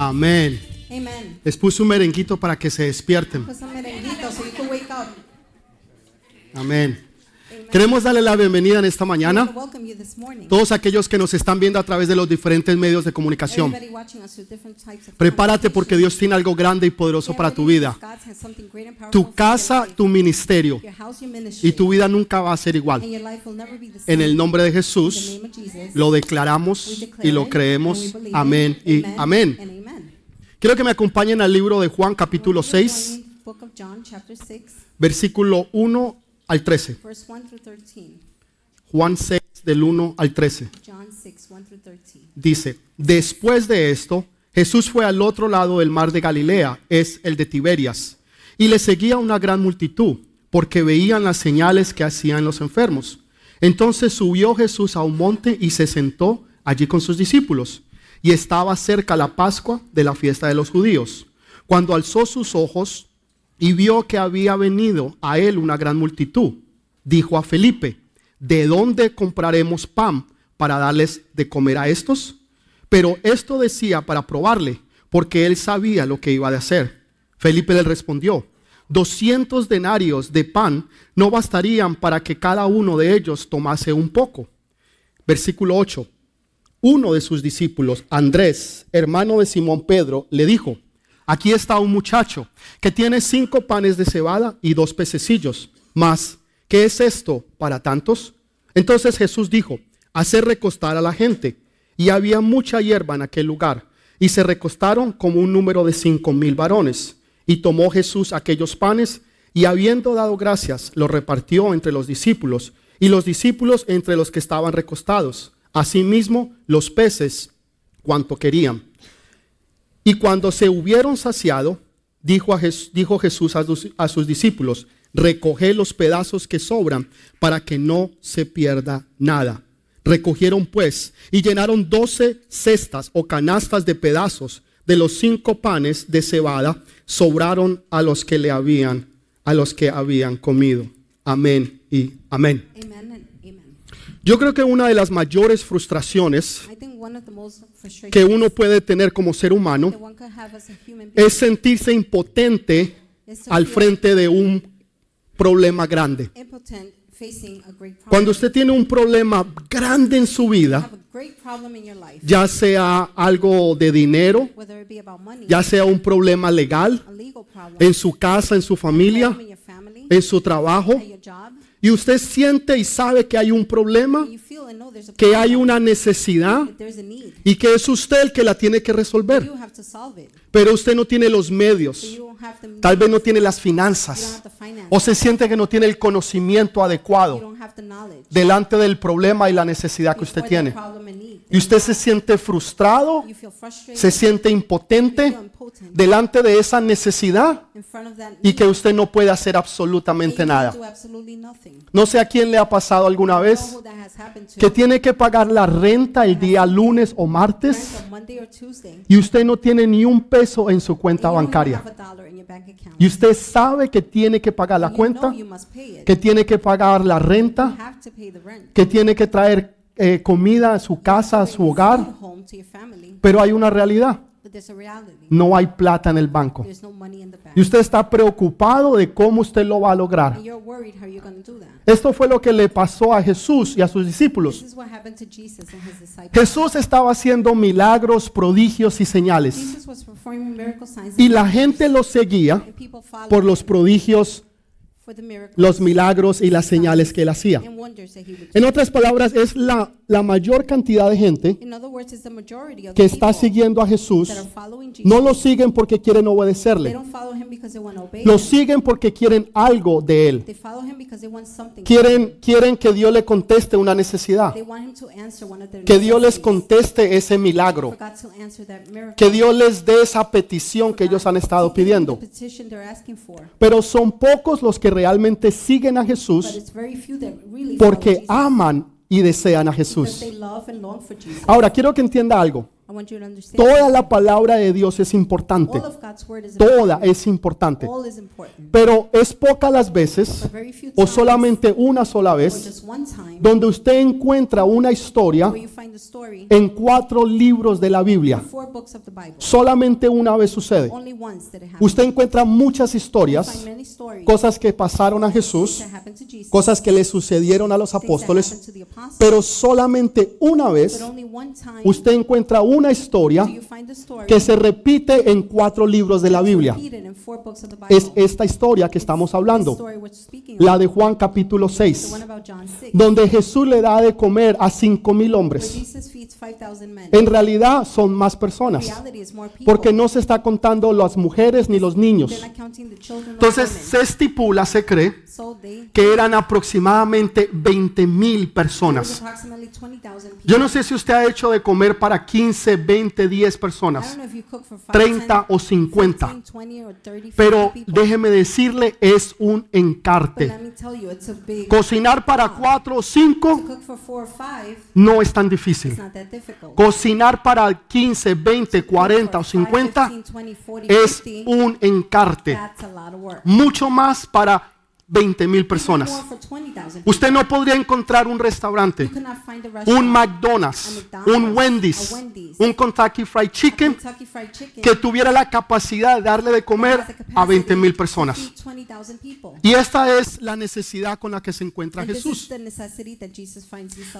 Amén. Amen. Les puse un merenguito para que se despierten. Amén. Queremos darle la bienvenida en esta mañana todos aquellos que nos están viendo a través de los diferentes medios de comunicación. Prepárate porque Dios tiene algo grande y poderoso para tu vida. Tu casa, tu ministerio y tu vida nunca va a ser igual. En el nombre de Jesús lo declaramos y lo creemos. Amén y amén. Quiero que me acompañen al libro de Juan capítulo 6, Book of John, chapter 6, versículo 1 al 13. verse 1 through 13. Juan 6 del 1 al 13. John 6, 1 through 13. Dice, después de esto, Jesús fue al otro lado del mar de Galilea, es el de Tiberias, y le seguía una gran multitud, porque veían las señales que hacían los enfermos. Entonces subió Jesús a un monte y se sentó allí con sus discípulos, y estaba cerca la Pascua de la fiesta de los judíos. Cuando alzó sus ojos y vio que había venido a él una gran multitud, dijo a Felipe, ¿de dónde compraremos pan para darles de comer a estos? Pero esto decía para probarle, porque él sabía lo que iba a hacer. Felipe le respondió, 200 denarios de pan no bastarían para que cada uno de ellos tomase un poco. Versículo 8. Uno de sus discípulos, Andrés, hermano de Simón Pedro, le dijo, aquí está un muchacho que tiene cinco panes de cebada y dos pececillos. Mas, ¿qué es esto para tantos? Entonces Jesús dijo, hacer recostar a la gente. Y había mucha hierba en aquel lugar. Y se recostaron como un número de cinco mil varones. Y tomó Jesús aquellos panes y habiendo dado gracias, los repartió entre los discípulos y los discípulos entre los que estaban recostados. Asimismo, los peces cuanto querían. Y cuando se hubieron saciado, dijo, a Jesús a sus, discípulos, recoged los pedazos que sobran para que no se pierda nada. Recogieron pues y llenaron doce cestas o canastas de pedazos de los cinco panes de cebada, sobraron a los que le habían, a los que habían comido. Amén y amén. Amen. Yo creo que una de las mayores frustraciones que uno puede tener como ser humano es sentirse impotente al frente de un problema grande. Cuando usted tiene un problema grande en su vida, ya sea algo de dinero, ya sea un problema legal, a legal problem, en su casa, en su familia, en su trabajo, y usted siente y sabe que hay un problema, que hay una necesidad y que es usted el que la tiene que resolver, Pero usted no tiene los medios, tal vez no tiene las finanzas, o se siente que no tiene el conocimiento adecuado delante del problema y la necesidad que usted tiene. Y usted se siente frustrado, se siente impotente delante de esa necesidad y que usted no puede hacer absolutamente nada. No sé a quién le ha pasado alguna vez que tiene que pagar la renta el día lunes o martes y usted no tiene ni un peso en su cuenta bancaria. Y usted sabe que tiene que pagar la cuenta, que tiene que pagar la renta, que tiene que traer eh, comida a su casa, a su hogar. Pero hay una realidad, But there's a reality. no hay plata en el banco. There's no money in the bank. Y usted está preocupado de cómo usted lo va a lograr. And you're worried how you're going to do that. Esto fue lo que le pasó a Jesús y a sus This discípulos. is what happened to Jesus and his disciples. Jesús estaba haciendo milagros, prodigios y señales. Jesus was performing miracle signs Y la gente lo seguía and people followed por los prodigios, los milagros y las señales que él hacía. En otras palabras, es la, la mayor cantidad de gente In other words, it's the majority of que está siguiendo a Jesús. that are following Jesus. No lo siguen porque quieren They obedecerle. don't follow him because they want to obey Lo him. siguen porque quieren algo de él. They follow him because they want something. Quieren, quieren que Dios le conteste una necesidad. They want him to answer one of their Que Dios les conteste ese milagro. For God to answer that miracle. Que Dios les dé esa petición que ellos han estado pidiendo. Pero son pocos los que realmente siguen a Jesús porque aman y desean a Jesús. Ahora, quiero que entienda algo. Toda la palabra de Dios es importante. Toda es importante. Pero es pocas las veces, o solamente una sola vez, donde usted encuentra una historia en cuatro libros de la Biblia. Solamente una vez sucede. Usted encuentra muchas historias, cosas que pasaron a Jesús, cosas que le sucedieron a los apóstoles, pero solamente una vez usted encuentra una historia the story que se repite en cuatro libros de la Biblia. Es esta historia que estamos hablando, la de Juan capítulo the 6, one about John 6, donde Jesús le da de comer a cinco mil hombres. Jesus feeds 5,000 men. En realidad son más personas, porque no se está contando las mujeres ni los niños. Entonces se estipula, se cree, que eran aproximadamente 20 mil personas. approximately 20,000 people. Yo no sé si usted ha hecho de comer para 15, 20, 10 I personas, don't know if you cook for 5, 30 o 50, 15, 20 or 30, 50 pero déjeme decirle, es un encarte. Cocinar para 4 o to 5 cook for 4 or 5 no es tan difícil. Cocinar para 15, 20, 40 o For 5, 50 15, 20, 40, es 50, un encarte. Mucho más para 20 mil personas. for 20,000 people. Usted no podría encontrar un restaurante, un McDonald's, un Wendy's, un Kentucky Fried Chicken que tuviera la capacidad de darle de comer a 20 mil personas. feed 20,000 people. Y esta es la necesidad con la que se encuentra Jesús.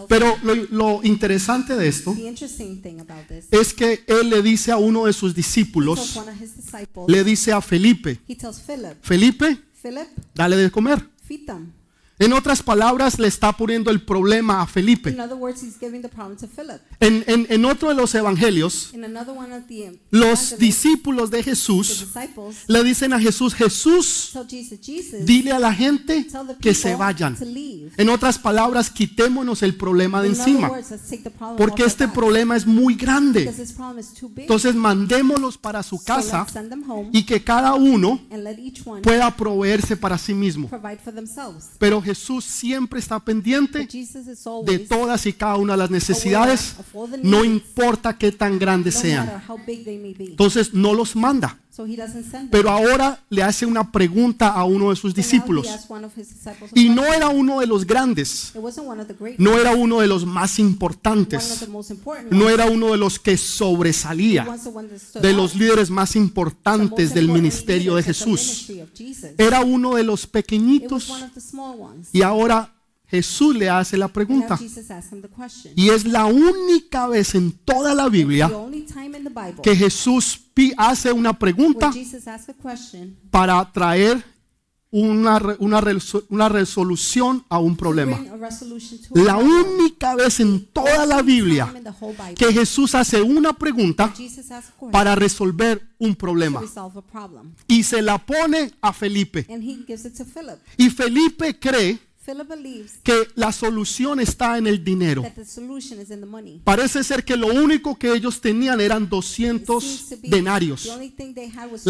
Pero lo, lo interesante de esto es que él le dice a uno de sus discípulos, le dice a Felipe, Felipe, Philip, dale de comer. them. En otras palabras, le está poniendo el problema a Felipe. In other words, he's giving the problem to Philip. En, en- en otro de los evangelios, the los discípulos de Jesús le dicen a Jesús, Jesús, tell Jesus, Jesus, dile a la gente que se vayan. En otras palabras, quitémonos el problema de In encima, words, porque este problema es muy grande. Entonces, mandémoslos para su casa home y que cada uno pueda proveerse para sí mismo. Pero Jesús siempre está pendiente de todas y cada una de las necesidades, no importa qué tan grandes sean. Entonces no los manda. So. Pero ahora le hace una pregunta a uno de sus discípulos. Y no era uno de los grandes, no era uno de los más importantes, no era uno de los que sobresalía, de los líderes más importantes del ministerio de Jesús. Era uno de los pequeñitos. Y ahora Jesús le hace la pregunta. Y es la única vez en toda la Biblia que Jesús hace una pregunta para traer una, una, resol- una resolución a un problema. La única vez en toda la Biblia que Jesús hace una pregunta para resolver un problema y se la pone a Felipe. Y Felipe cree que la solución está en el dinero. that the solution is in the money. Parece ser que lo único que ellos tenían eran It 200 seems to be denarios. La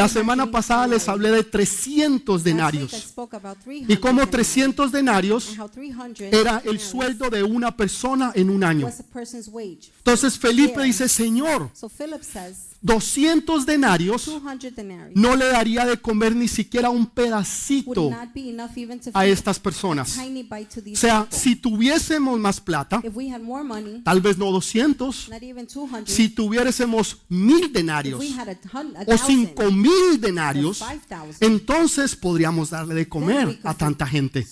200 semana pasada les hablé de 300 Last week I denarios. spoke about 300 Y como denarii, 300 denarios and how 300 era el sueldo de una persona en un año. Entonces Felipe dice, Señor, So Philip says 200 denarios 200 denarii no le daría de comer ni siquiera un pedacito a estas personas. O sea, si tuviésemos más plata, tal vez no 200, not even 200, si tuviésemos mil denarios o cinco mil denarios, 5,000, entonces podríamos darle de comer a tanta gente.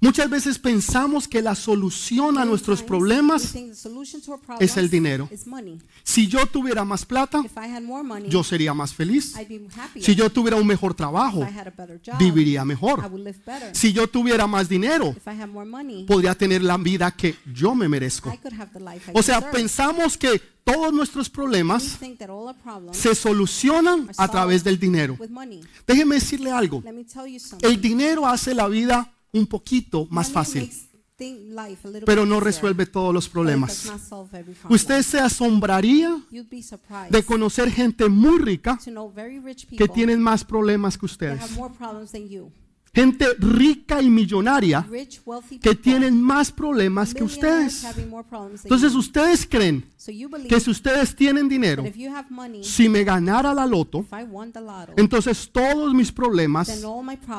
Muchas veces pensamos que la solución a nuestros problemas es el dinero. Si yo tuviera más plata, If I had more money, yo sería más feliz. I'd be happier. Si yo tuviera un mejor trabajo, job, viviría I mejor. would live better. Si yo tuviera más dinero, If I had more money, podría tener la vida que yo me merezco. I could have the life I O sea, deserve. pensamos que todos nuestros problemas se solucionan a través del dinero. Déjeme decirle algo. El dinero hace la vida un poquito más fácil, pero no resuelve todos los problemas. Usted se asombraría de conocer gente muy rica to know very rich que tienen más problemas que ustedes. Gente rica y millonaria que tienen más problemas que ustedes. Entonces ustedes creen que si ustedes tienen dinero, si me ganara la loto, entonces todos mis problemas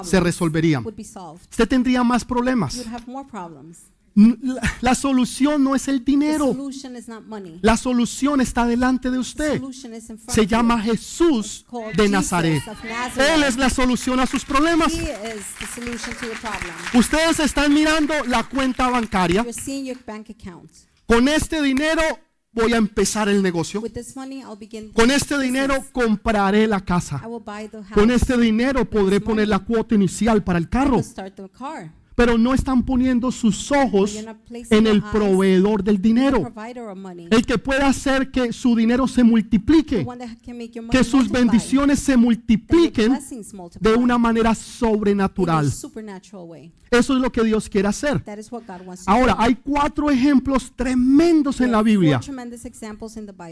se resolverían. Usted tendría más problemas. La, la solución no es el dinero. La solución está delante de usted. Se llama Jesús de Nazaret. Él es la solución a sus problemas. Ustedes están mirando la cuenta bancaria. Con este dinero voy a empezar el negocio. Con este dinero compraré la casa. Con este dinero podré poner la cuota inicial para el carro. Pero no están poniendo sus ojos en el proveedor del dinero. El que puede hacer que su dinero se multiplique. Que sus bendiciones se multipliquen de una manera sobrenatural. Eso es lo que Dios quiere hacer. Ahora, hay cuatro ejemplos tremendos en la Biblia.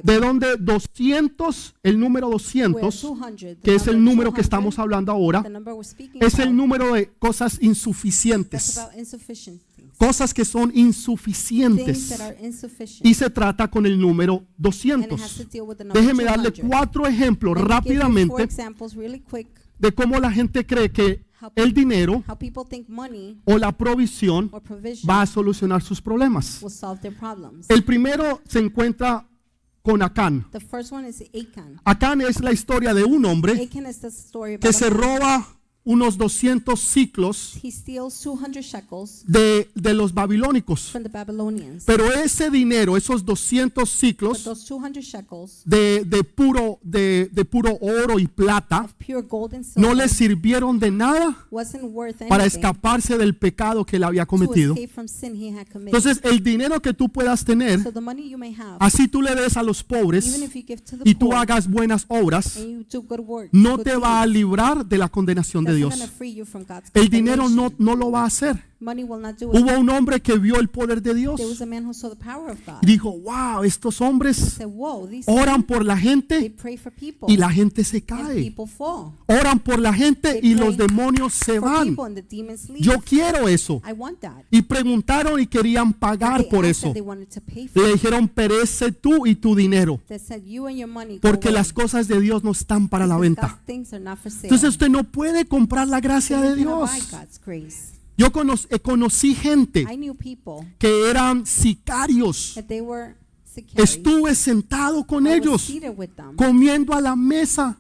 De donde 200, el número where 200, 200, the que es el número que 200, estamos hablando ahora, es el número de cosas that's insuficientes. Cosas que son insuficientes. that are insufficient. Y se trata con el número and it has to 200. deal with the number Déjeme darle 200. cuatro ejemplos rápidamente de cómo la gente cree que el dinero o la provisión va a solucionar sus problemas. El primero se encuentra con Acán. Acán es la historia de un hombre que se roba unos 200 ciclos He steals 200 shekels de, de los babilónicos. from the Babylonians. Pero ese dinero, esos 200 But ciclos those 200 shekels de, de puro, de, de puro oro y plata of pure gold and no le sirvieron de nada wasn't worth para escaparse del pecado que él había cometido. escape from sin he had committed. Entonces, el dinero que tú puedas tener, so the money you may have, así tú le des a los pobres y tú hagas buenas obras, no te va a librar de la condenación de Dios. El dinero no, no lo va a hacer. Money will not do it. Hubo un hombre que vio el poder de Dios There was a man who saw the power of God. dijo, wow, estos hombres said, "Whoa, these oran por la they gente pray for people, y la gente se and cae. people fall. Oran por la gente y los demonios se van. and the leave. Yo quiero eso. I want that. Y preguntaron y querían pagar They por eso. They to pay for Le dijeron, perece tú y tu dinero, They said, "You and your money porque las cosas de Dios no están para la venta. God's things are not for sale." Entonces usted no puede comprar la gracia de Dios. Yo eh, conocí gente que eran sicarios. Estuve sentado con ellos, comiendo a la mesa.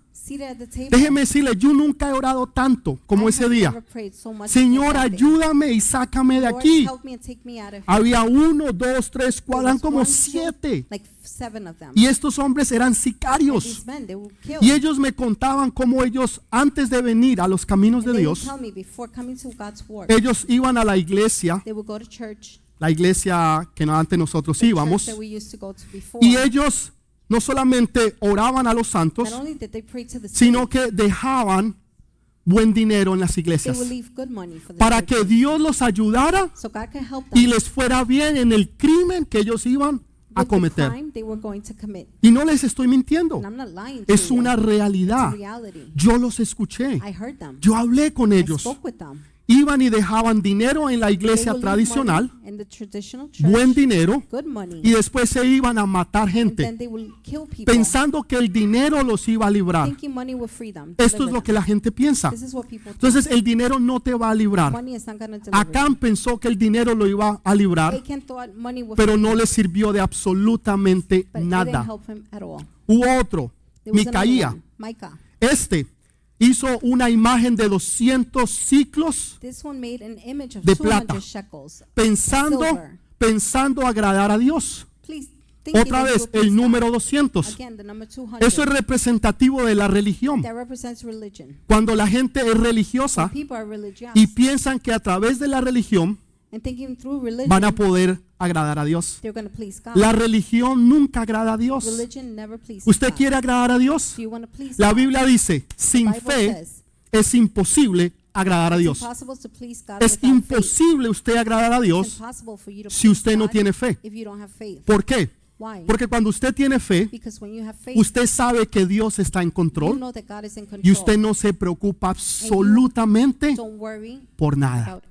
Déjeme decirle, yo nunca he orado tanto como ese día. Señor, ayúdame y sácame de aquí. Había uno, dos, tres, cuatro, eran como siete. Y estos hombres eran sicarios. Y ellos me contaban cómo ellos, antes de venir a los caminos de Dios, ellos iban a la iglesia, la iglesia que antes nosotros íbamos, y ellos no solamente oraban a los santos, sino que dejaban buen dinero en las iglesias. para que. Dios los ayudara y les fuera bien en el crimen que ellos iban a cometer. Y no les estoy mintiendo, es una realidad. Yo los escuché, yo hablé con ellos. Iban y dejaban dinero en la iglesia tradicional, church, buen dinero, money, y después se iban a matar gente, people, pensando que el dinero los iba a librar. them. Esto es lo que la gente piensa. Think. Entonces el dinero no te va a librar. Acán pensó que el dinero lo iba a librar, pero no le sirvió de absolutamente nada. Hubo otro, Micaía. Este hizo una imagen de 200 ciclos De 200 plata. pensando, Silver. pensando agradar a Dios. Please Otra vez, el número 200. Again, the number 200. Eso es representativo de la religión. Cuando la gente es religiosa y piensan que a través de la religión van a poder agradar a Dios. La religión nunca agrada a Dios. ¿Usted quiere agradar a Dios? La? Biblia dice, sin fe es imposible agradar a Dios. Es imposible usted agradar a Dios si usted no tiene fe. ¿Por qué? Porque cuando usted tiene fe, usted sabe que Dios está en control y usted no se preocupa absolutamente por nada.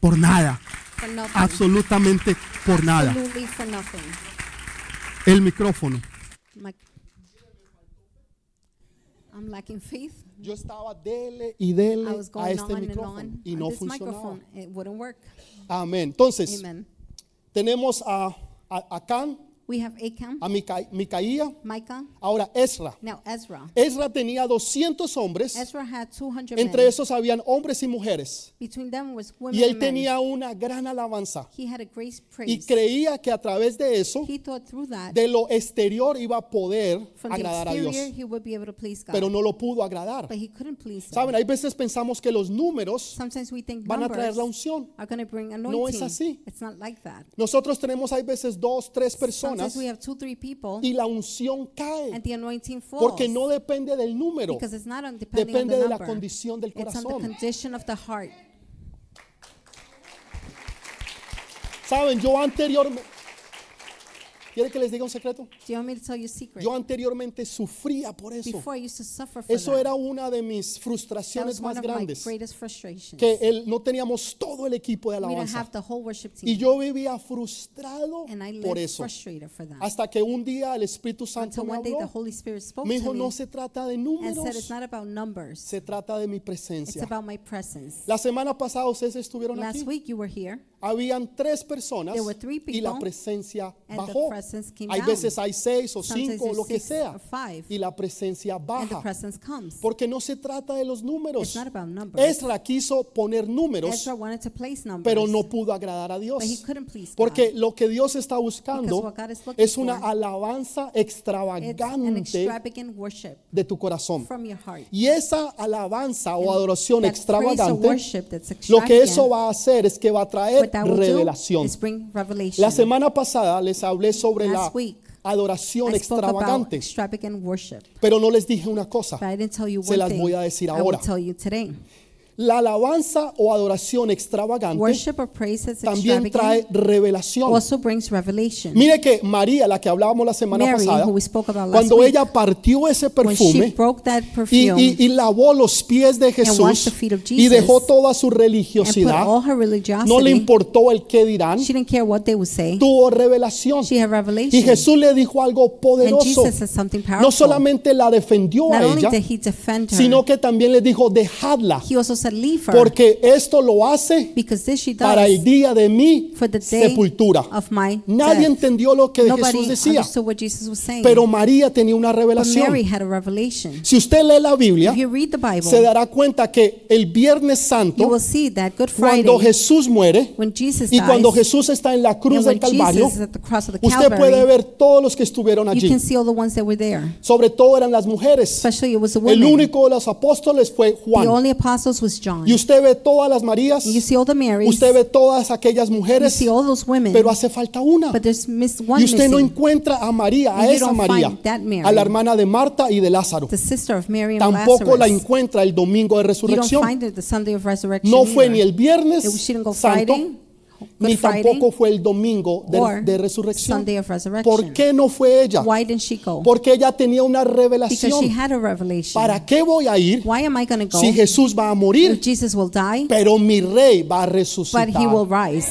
Por nada, For nothing. absolutamente por nada. Absolutely for nothing. El micrófono. I'm lacking faith. Yo estaba dele y I dele was a going este micrófono on y no funcionaba. Amén. Entonces, Amen. tenemos a, a Acán, We have Achan, a Mica- Micaía, Micah, ahora Ezra. now Ezra. Ezra tenía 200 hombres, Ezra had 200 entre men. esos habían hombres y mujeres. Between them was women Y él and men. tenía una gran alabanza He had a great y praise. creía que a través de eso, He thought through that, de lo exterior iba a poder from the agradar a Dios, exterior, he would be able to please God. pero no lo pudo agradar. but he couldn't please Saben, God. hay veces pensamos que los números Sometimes we think van a traer numbers la unción. are going to bring No anointing. es así. It's not like that. Nosotros tenemos, hay veces dos, tres personas Sometimes we have two, three people, y la unción cae and the anointing falls. porque no depende del número, because it's not on, depending on depende the de la condición del It's on the corazón. condition of the heart. Saben, yo anteriormente, ¿quiere que les diga un secreto? Do you want me to tell you a secret? Yo anteriormente sufría por eso. Before I used to suffer for Eso that. era una de mis that frustraciones was one más of my grandes, greatest frustrations. que el- no teníamos todo el equipo de we didn't alabanza. have the whole worship team. Y yo vivía frustrado and I por lived eso. frustrated for that. Hasta que un día el Espíritu Santo Until me one day the habló. Holy Spirit spoke Me to dijo, me no se trata de and said números, it's not about numbers. se trata de mi It's presencia. about my presence. La semana pasada ustedes estuvieron Last aquí. week you were here Habían tres personas There were three y la people, presencia and the bajó. presence came Hay down. veces hay seis o Sometimes cinco o lo que six sea or five, y la presencia and the baja. presence comes. Porque no se trata de los números. It's not about numbers. Ezra quiso poner números, Ezra wanted to place numbers, pero no pudo agradar a Dios. but he couldn't please Porque God. lo que Dios está Because buscando what God is looking es una for, alabanza It's an extravagante extravagant worship de tu corazón. from your heart. Y esa alabanza o adoración That praise or extravagante, worship that's lo que eso extravagant, va a hacer es que va a traer what that will do revelación. is bring revelation. La semana pasada les hablé sobre la Last week, adoración extravagante, pero no les dije una cosa. but I didn't tell you Se las thing. voy a decir ahora. La alabanza o adoración extravagante Worship or praise that's también trae extravagant revelación. also brings revelation. Mire que María, la que hablábamos la semana Mary, pasada, who we spoke about last cuando week, ella partió ese when she perfume broke that y, perfume y- y lavó los pies de washed Jesús the feet of y Jesus dejó toda su and put religiosidad, all her religiosity, no le importó el qué dirán, she didn't care what they would say. tuvo revelación. She had Y revelation. Jesús le dijo algo and poderoso. Jesus said something No solamente la defendió a only ella, did he defend her, sino que también le dijo, dejadla, he also said, leave her, porque esto lo hace because this she para el día de mi for the day sepultura. of my Nadie death. entendió lo que Nobody Jesús decía, understood what Jesus was saying. pero María tenía una but revelación. Had a revelation. Si usted lee la Biblia, If you read the Bible, se dará cuenta que el Viernes you Santo, will see that Good Friday, cuando Jesús muere when Jesus y dies, cuando Jesús está en la cruz del Calvario, Jesus is at the cross of the usted Calvary, puede ver todos los que estuvieron you allí. can see all the ones that were there. Sobre todo eran las mujeres. Especially it was the El único de los apóstoles fue the Juan. only apostles was John. Y usted ve todas las Marías, you see all the Marys, usted ve todas aquellas you mujeres, see all those women, pero hace falta una. but there's miss one Y usted no encuentra a María, a And you esa María, Mary. a la hermana de Marta y de Lázaro. the sister of Mary and Tampoco la encuentra el domingo de You don't resurrección. find it the Sunday of resurrection. No fue either. ni el viernes It- santo, ni tampoco fue el domingo de, de resurrección. Sunday of resurrection. ¿Por qué no fue ella? Why didn't she go? Porque ella tenía una because she revelación. had a revelation. ¿Para qué voy a ir Why am I go? si Jesús va a morir? Jesus will die, Pero mi rey va a but resucitar. he will rise.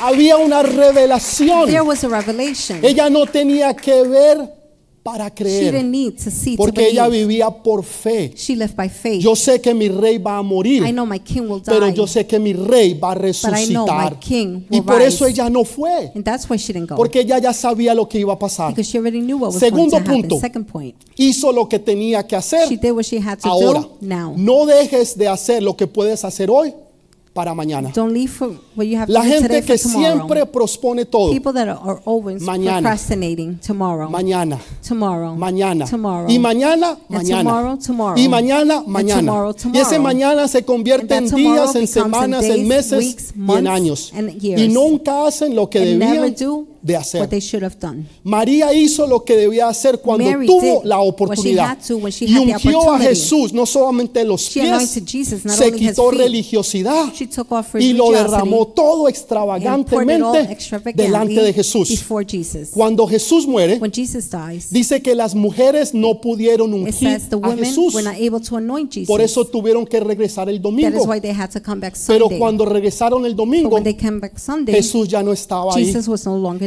Había una revelación. There was a revelation. Ella no tenía que ver para creer, porque ella vivía por fe. Yo sé que mi rey va a morir, pero yo sé que mi rey va a resucitar. Y por eso ella no fue, porque ella ya sabía lo que iba a pasar. Segundo punto. Hizo lo que tenía que hacer. Ahora, no dejes de hacer lo que puedes hacer hoy para mañana. Don't leave for what you have La to do gente today que for tomorrow. siempre prospone todo. People that are, always Mañana. procrastinating tomorrow. Mañana, tomorrow. mañana. Tomorrow. Y mañana, And mañana. tomorrow, tomorrow. Y mañana, mañana. tomorrow, Y ese tomorrow. mañana se convierte And en that tomorrow días, en becomes in semanas, en days, meses weeks, y en months, años. and years. Y nunca hacen lo que And never debían do de what hacer. they should have done. María hizo lo que debía hacer cuando Mary tuvo la oportunidad to y ungió a. Jesús no solamente los pies, Jesus, se quitó feet. religiosidad y lo derramó todo extravagantemente delante de Jesús. Cuando Jesús muere, dies, dice que las mujeres no pudieron ungir a Jesús. Jesus. Por eso tuvieron que regresar el domingo. Pero cuando regresaron el domingo, Sunday, Jesús ya no estaba ahí.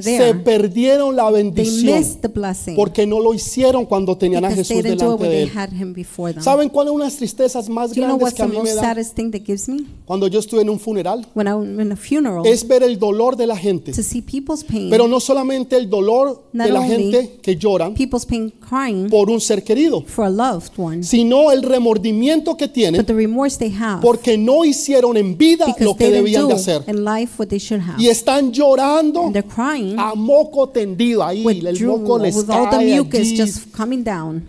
Longer Se there. perdieron la They bendición missed the blessing porque no lo hicieron cuando tenían a they Jesús didn't do it delante when de they él. had him before them. ¿Saben cuáles son las tristezas más Do you know grandes what's que a mí me most dan saddest thing that gives me? cuando yo estuve en un funeral? When I'm in a funeral, Es ver el dolor de la gente. to see people's pain, Pero no solamente el dolor Not de la only gente que lloran people's pain crying por un ser querido, for a loved one, sino el remordimiento que tienen but the remorse they have porque no hicieron en vida because lo que they didn't debían do hacer. in life what they should have. Y están llorando And they're crying a moco tendido ahí, with el drool, moco les with all the cae mucus allí, just coming down,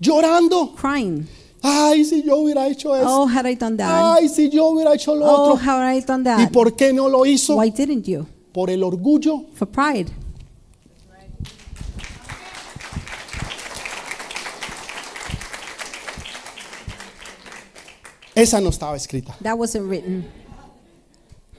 llorando. crying. Ay, si yo hubiera hecho eso. Oh, had I done that? Ay, si yo hubiera hecho lo Oh, otro. had I done ¿Y that? por qué no lo hizo? Why didn't you? Por el orgullo. For pride. Esa no estaba escrita. That wasn't written.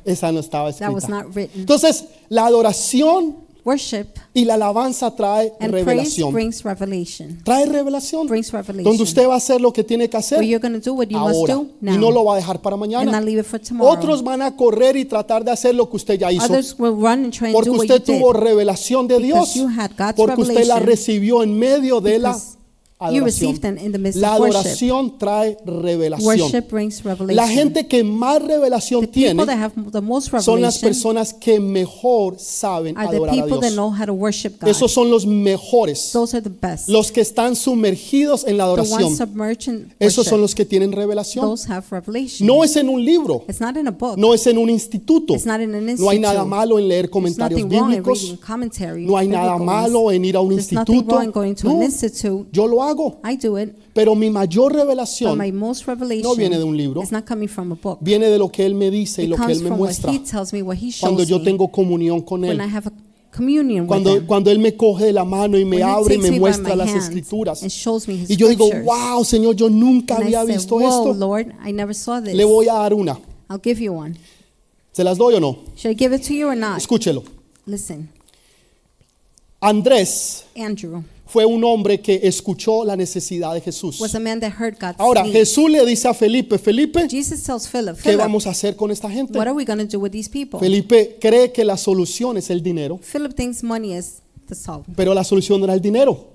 Esa no estaba That was escrita. not written. Entonces, la adoración Worship y la alabanza trae and revelación. brings revelation. Trae revelación. Brings revelation. Donde usted va a hacer lo que tiene que hacer Where you're going to do what you must ahora. Y no lo va a dejar para mañana. not leave it for tomorrow. Otros van a correr y tratar de hacer lo que usted ya hizo. Others will run and try and Porque usted tuvo revelación de Dios. Porque usted la recibió en medio de la you received them in the midst La of worship. adoración trae revelación. Worship brings revelation. La gente que más revelación the tiene people that have the most son las revelation personas que mejor saben are the adorar a people that Dios. know how to worship God. Esos son los mejores. Those are the best. Los que están sumergidos en la the adoración. ones submerged in Esos worship. son los que tienen revelación. Those have revelation. No es en un libro. it's not in a book. No es en un instituto. It's not in an No hay institute. nada malo en leer There's comentarios nothing wrong in bíblicos. reading commentary. No hay nada biblical malo en ir a un There's nothing instituto. wrong in going to No, an institute. yo lo hago. I do it. Pero mi mayor But revelación my most revelation no viene de un libro. is not coming from a book. viene de lo que Él me dice y It lo que comes Él me from muestra what he tells me, what he shows cuando yo me tengo comunión con when I Él. have a communion with Cuando, him. cuando Él me coge de la mano y me When he abre y takes me me by muestra my las escrituras. and shows me his Y yo digo, scriptures. wow, Señor, yo nunca And I había visto Whoa, esto. Lord, I never saw this. Le voy a dar una. I'll give you one. ¿Se las doy o no? Should I give it to you or not? Escúchelo. Listen, Andrés Andrew fue un hombre que escuchó la necesidad de Jesús. was a man that heard God's Ahora, need. Jesús le dice a Felipe, Felipe, Jesus tells Philip, ¿qué Philip, vamos a hacer con esta gente? what are we going to do with these people? Felipe cree que la solución es el dinero, Philip thinks money is the solve. pero la solución no era el dinero.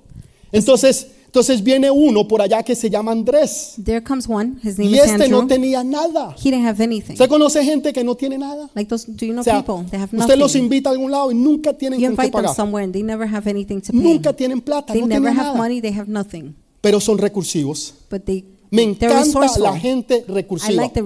Entonces, entonces viene uno por allá que se llama Andrés There comes one. His name y is este Andrew. no tenía nada. he didn't have anything. ¿Usted conoce gente que no tiene nada? like those, do you know O sea, people? They have usted los nothing. invita a algún lado y nunca tienen You con qué invite them pagar. somewhere and they never have anything to pay. Nunca tienen plata, they no never tienen have nada. money. They have nothing. Pero son recursivos. But they Me encanta la gente recursiva. like.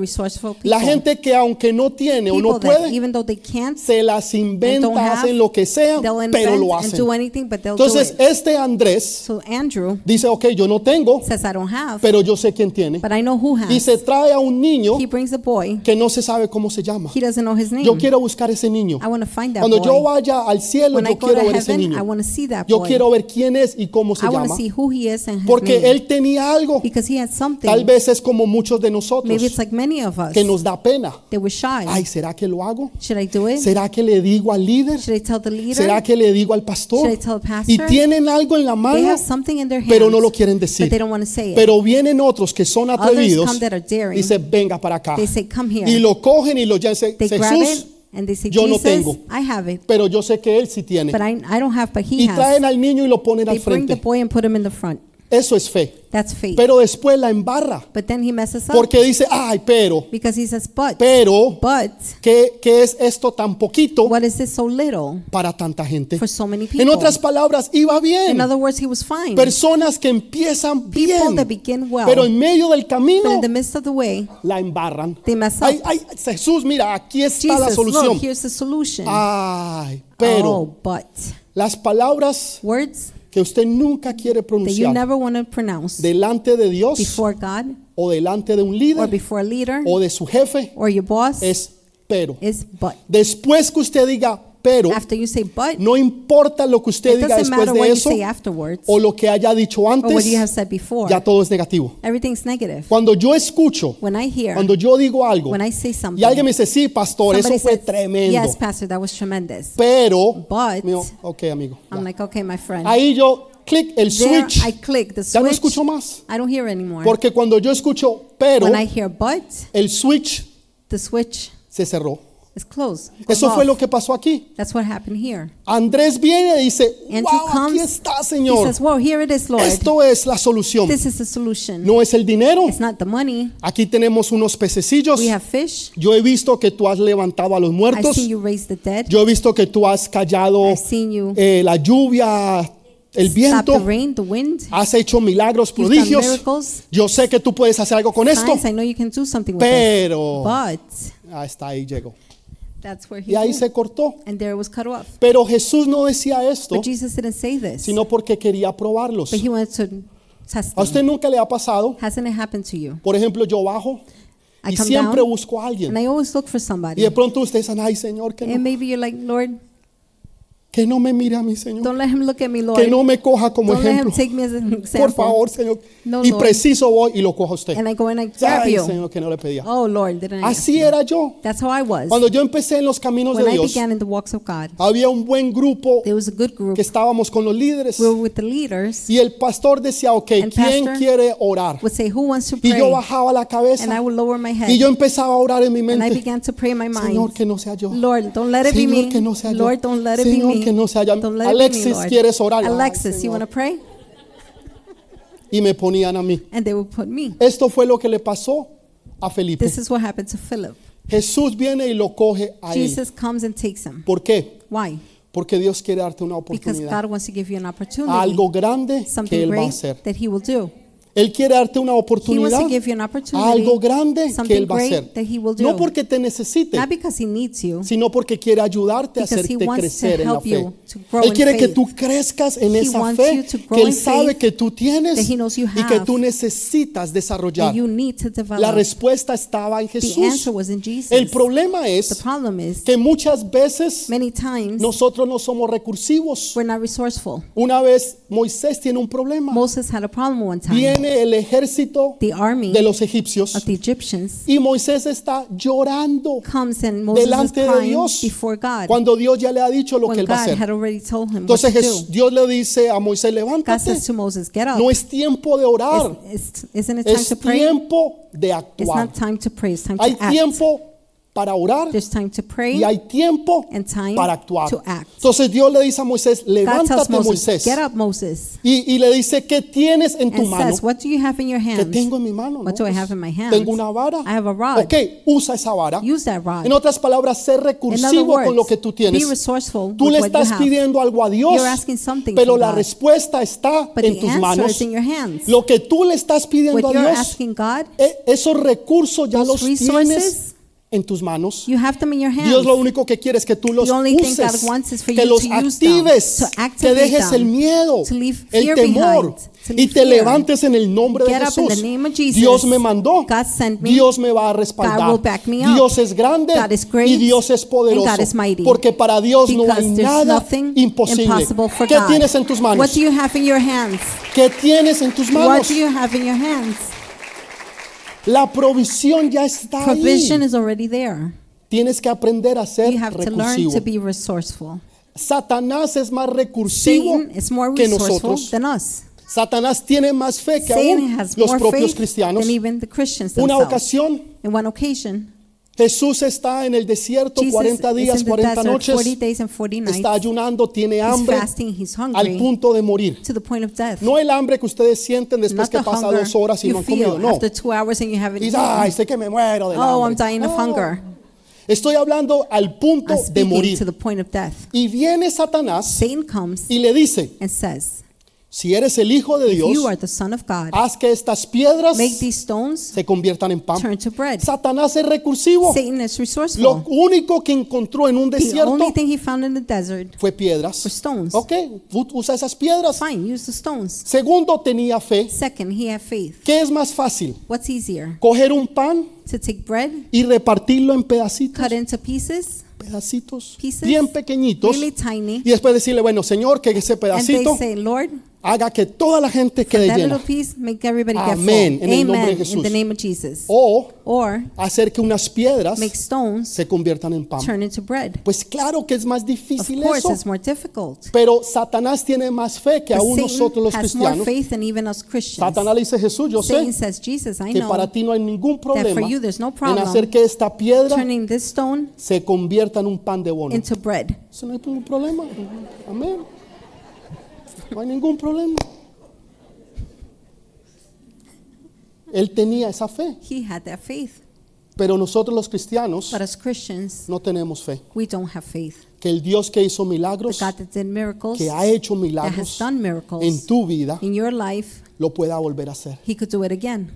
La gente que aunque no tiene o people no that puede, they can't, se las inventa, hacen lo que sea, pero lo hacen. anything, Entonces, este Andrés So Andrew dice, ok, yo no tengo, says, have, pero yo sé quién tiene. but I know who has. Y se trae a un niño que no se sabe cómo se llama. He doesn't know his name. Yo quiero buscar ese niño. That Cuando boy. yo vaya al cielo, when yo quiero ver ese heaven, I niño. that Yo quiero ver quién es y cómo se I llama. see who he is and his Porque name. él tenía algo. Something. Tal vez es como muchos de nosotros Maybe it's like many of us. que nos da pena. They were shy. Ay, ¿será que lo hago? Should I do it? ¿Será que le digo al líder? Should I tell the leader? ¿Será que le digo al pastor? Should I tell the pastor? Y tienen algo en la they mano, have something in their hands, pero no lo quieren but decir. they don't want to say it. Pero vienen otros que son Others atrevidos come that are daring. y se venga para acá. They say, "Come here." Y lo cogen y lo llevan. Dice, they grab Jesús, it and they say, yo no Jesus, tengo. I have it, pero yo sé que él sí tiene. but I, I don't have, but he Y has. traen al niño y lo ponen They al bring the frente. boy and put him in the front. Eso es fe. That's faith. Pero después la embarra. but then he messes up Porque dice, ay, pero, because he says, but, pero, but, ¿qué, qué es esto tan poquito what is this so little para tanta gente? for so many people? En otras palabras, iba bien. in other words, he was fine. Personas que empiezan People bien, that begin well, pero en medio del but camino in the midst of the way, la embarran. they mess up. Ay, ay, Jesús, mira, aquí está la solución. look, here's the solution. Ay, pero oh, but las palabras words que usted nunca quiere that you pronunciar. never want to pronounce. Delante de Dios before God. o delante de un or líder before a leader. o de su jefe or your boss. es pero. is but. Después que usted diga pero say but, no importa lo que usted diga después de eso o lo que haya dicho antes, before. ya todo es negativo. Cuando yo escucho, hear, cuando yo digo algo y alguien me dice, sí, pastor, eso fue says, tremendo, Yes, Pastor, that was pero, But mío, ok, amigo, like, okay, my friend. ahí yo clic el there, switch, I click the ya no switch. escucho más, I don't hear anymore. porque cuando yo escucho pero, when I hear but, el switch the switch se cerró. Is closed. Goes Eso fue lo que pasó aquí. That's what happened here. Andrés viene y dice, Andrew wow, aquí está, He Señor. says, well, here it is, Lord. Esto es la solución. This is the solution. No es el dinero. It's not the money. Aquí tenemos unos pececillos. We have fish. Yo he visto que tú has levantado a los I muertos. see you raise the dead. Yo he visto que tú has callado I've seen you eh, la lluvia, el viento. the rain, the wind. Has hecho milagros, prodigios. Yo sé que tú puedes hacer algo con esto. Signs. I know you can do something with Pero-. But Ah, está ahí llegó. That's where he Y ahí went. se cortó. And there it was cut off. Pero Jesús no decía esto, But Jesus didn't say this. sino porque quería probarlos. But he wanted to test ¿A usted nunca le ha pasado? Hasn't it happened to you? Por ejemplo, yo bajo I y come siempre down busco a and alguien. I always look for Y somebody. de pronto ustedes dicen, ay Señor, que And no, maybe you're like, Lord, que no me mire a mí, Señor. don't let him look at me, Lord. Que no me coja como Don't let him ejemplo. take me as an Por example. favor, Señor. No, Y preciso voy y lo cojo a usted. And I go and I grab Ay, you. Señor, que no le pedía. Oh, Lord, didn't I Así era yo. That's how I was. Cuando yo empecé en los caminos When de I Dios, began in the walks of God, había un buen grupo there was a good group. que estábamos con los líderes. We were with the leaders. Y el pastor decía, ok, And ¿quién pastor quiere orar? Would say, Who wants to Y pray? yo bajaba la And I cabeza would lower my head. y yo empezaba a orar en mi And I mente. began to pray in my Señor, mind. que no sea yo. Lord, don't let it be Señor, me. que no sea yo. Lord, don't let it be Señor, me. Que no let it Alexis, me. ¿quieres orar? Ay, Alexis, you Señor. want to pray? Y me ponían a mí. And they would put me. Esto fue lo que le pasó a Felipe. This is what happened to Philip. Jesús viene y lo coge a él. Jesus comes and takes him. ¿Por qué? Why? Porque Dios quiere darte una Because oportunidad. God wants to give you an opportunity. Algo grande que Él va a hacer. that He will do. Él quiere darte una He wants oportunidad. to give you an opportunity. Algo grande que Él va a hacer. No porque te necesite, you. sino porque quiere ayudarte a hacerte crecer en la fe. Él quiere que tú crezcas en He esa fe que Él sabe que tú tienes y que tú necesitas desarrollar. La respuesta estaba en Jesús. El problema es que muchas veces times nosotros no somos recursivos. Una vez Moisés tiene un problema. Moses Viene el ejército the army de los egipcios of the Egyptians y Moisés está llorando comes and Moses is delante de Dios before God cuando Dios ya le ha dicho lo que when él va a God hacer. had already told him Entonces. Dios le dice a Moisés, levántate. No es tiempo de orar, es to pray? tiempo de It's actuar. not time to pray. It's time Hay tiempo para orar There's time to pray. y hay tiempo and time para actuar. to act. Entonces Dios le dice a Moisés, levántate Moisés. get up, Moses, Y, y le dice, ¿qué tienes en tu mano? says, what do you have in your ¿Qué tengo en mi mano? What No, do I pues, have in my hands? Tengo una vara. I have a rod. Ok, usa esa vara. Use that rod. En otras palabras, other recursivo con lo que tú be tienes. resourceful Tú le estás pidiendo algo a Dios, You're asking something pero la respuesta está But en the tus manos. is in your hands. Lo que tú le estás pidiendo What a Dios, e- esos recursos ya los tienes en tus manos. you have them in your hands. Dios lo único que quiere es que tú los uses, que los them, actives, que dejes them, el miedo, to leave el temor behind, y te levantes en el nombre de Get Jesús. Jesus. Dios me mandó, God sent me. Dios me va a God respaldar. will back me up. Dios es grande God is great, y Dios es poderoso. Porque para Dios no hay nada imposible. ¿Qué tienes en tus manos? What do you have in your hands? ¿Qué tienes en tus manos? do you have in your hands? La provisión ya está Provision ahí. is already there. Tienes que aprender a ser You have to learn recursivo. to be resourceful. Satanás es más recursivo Satan is more que resourceful nosotros. than us. Satanás tiene más fe que Satan aún has los more propios faith cristianos. than even the Christians Una themselves. ocasión, In one occasion, Jesús está en el desierto Jesus 40 is días, in the 40 desert noches. 40 days and 40 nights. Está ayunando, tiene hambre fasting, al punto de morir. to the point of death. No el hambre que ustedes sienten después Not que pasa dos horas y no han comido. No. eaten. ay, sé que me muero de Oh, I'm hambre. dying of hunger. Estoy hablando al punto I'm de morir. to the point of death. Y viene Satanás Satan comes y le dice, and says, si eres el hijo de Dios, are the Son of God, haz que estas piedras se conviertan en pan. turn to bread. Satanás es recursivo. Satan is Lo único que encontró en un The desierto only thing he found in the desert fue piedras. Ok, usa esas piedras. Fine, use the stones. Segundo, tenía fe. Second, he had faith. ¿Qué es más fácil? What's easier? Coger un pan To take bread, y repartirlo en pedacitos. cut into pieces, pedacitos Pieces, bien pequeñitos really tiny. y después decirle, bueno, Señor, que ese And they pedacito say, Lord, haga que toda la gente quede that llena. little piece, make everybody get Amén, full. en el nombre de Amen. In Jesús. the name of Jesus. O Or hacer que unas piedras make stones se conviertan en pan. turn into bread. Pues claro que es más Of difícil course, eso. it's more difficult. Pero Satanás tiene más fe que But aún nosotros los Satan has more cristianos. faith than even us Christians. Satanás le dice Jesús, yo Satan sé says, Jesus, I que know para ti no hay ningún that for problema you there's no en problem hacer que esta piedra turning this stone se convierta en un pan de bono. into bread. Eso no hay ningún problema. Amén. No hay ningún problema. Él tenía esa fe, He had that faith. pero nosotros los cristianos But as Christians, no tenemos fe. we don't have faith. Que el Dios que hizo milagros, God that did miracles, que ha hecho that has milagros done miracles en tu vida, in your life, lo pueda volver a hacer. He could do it again.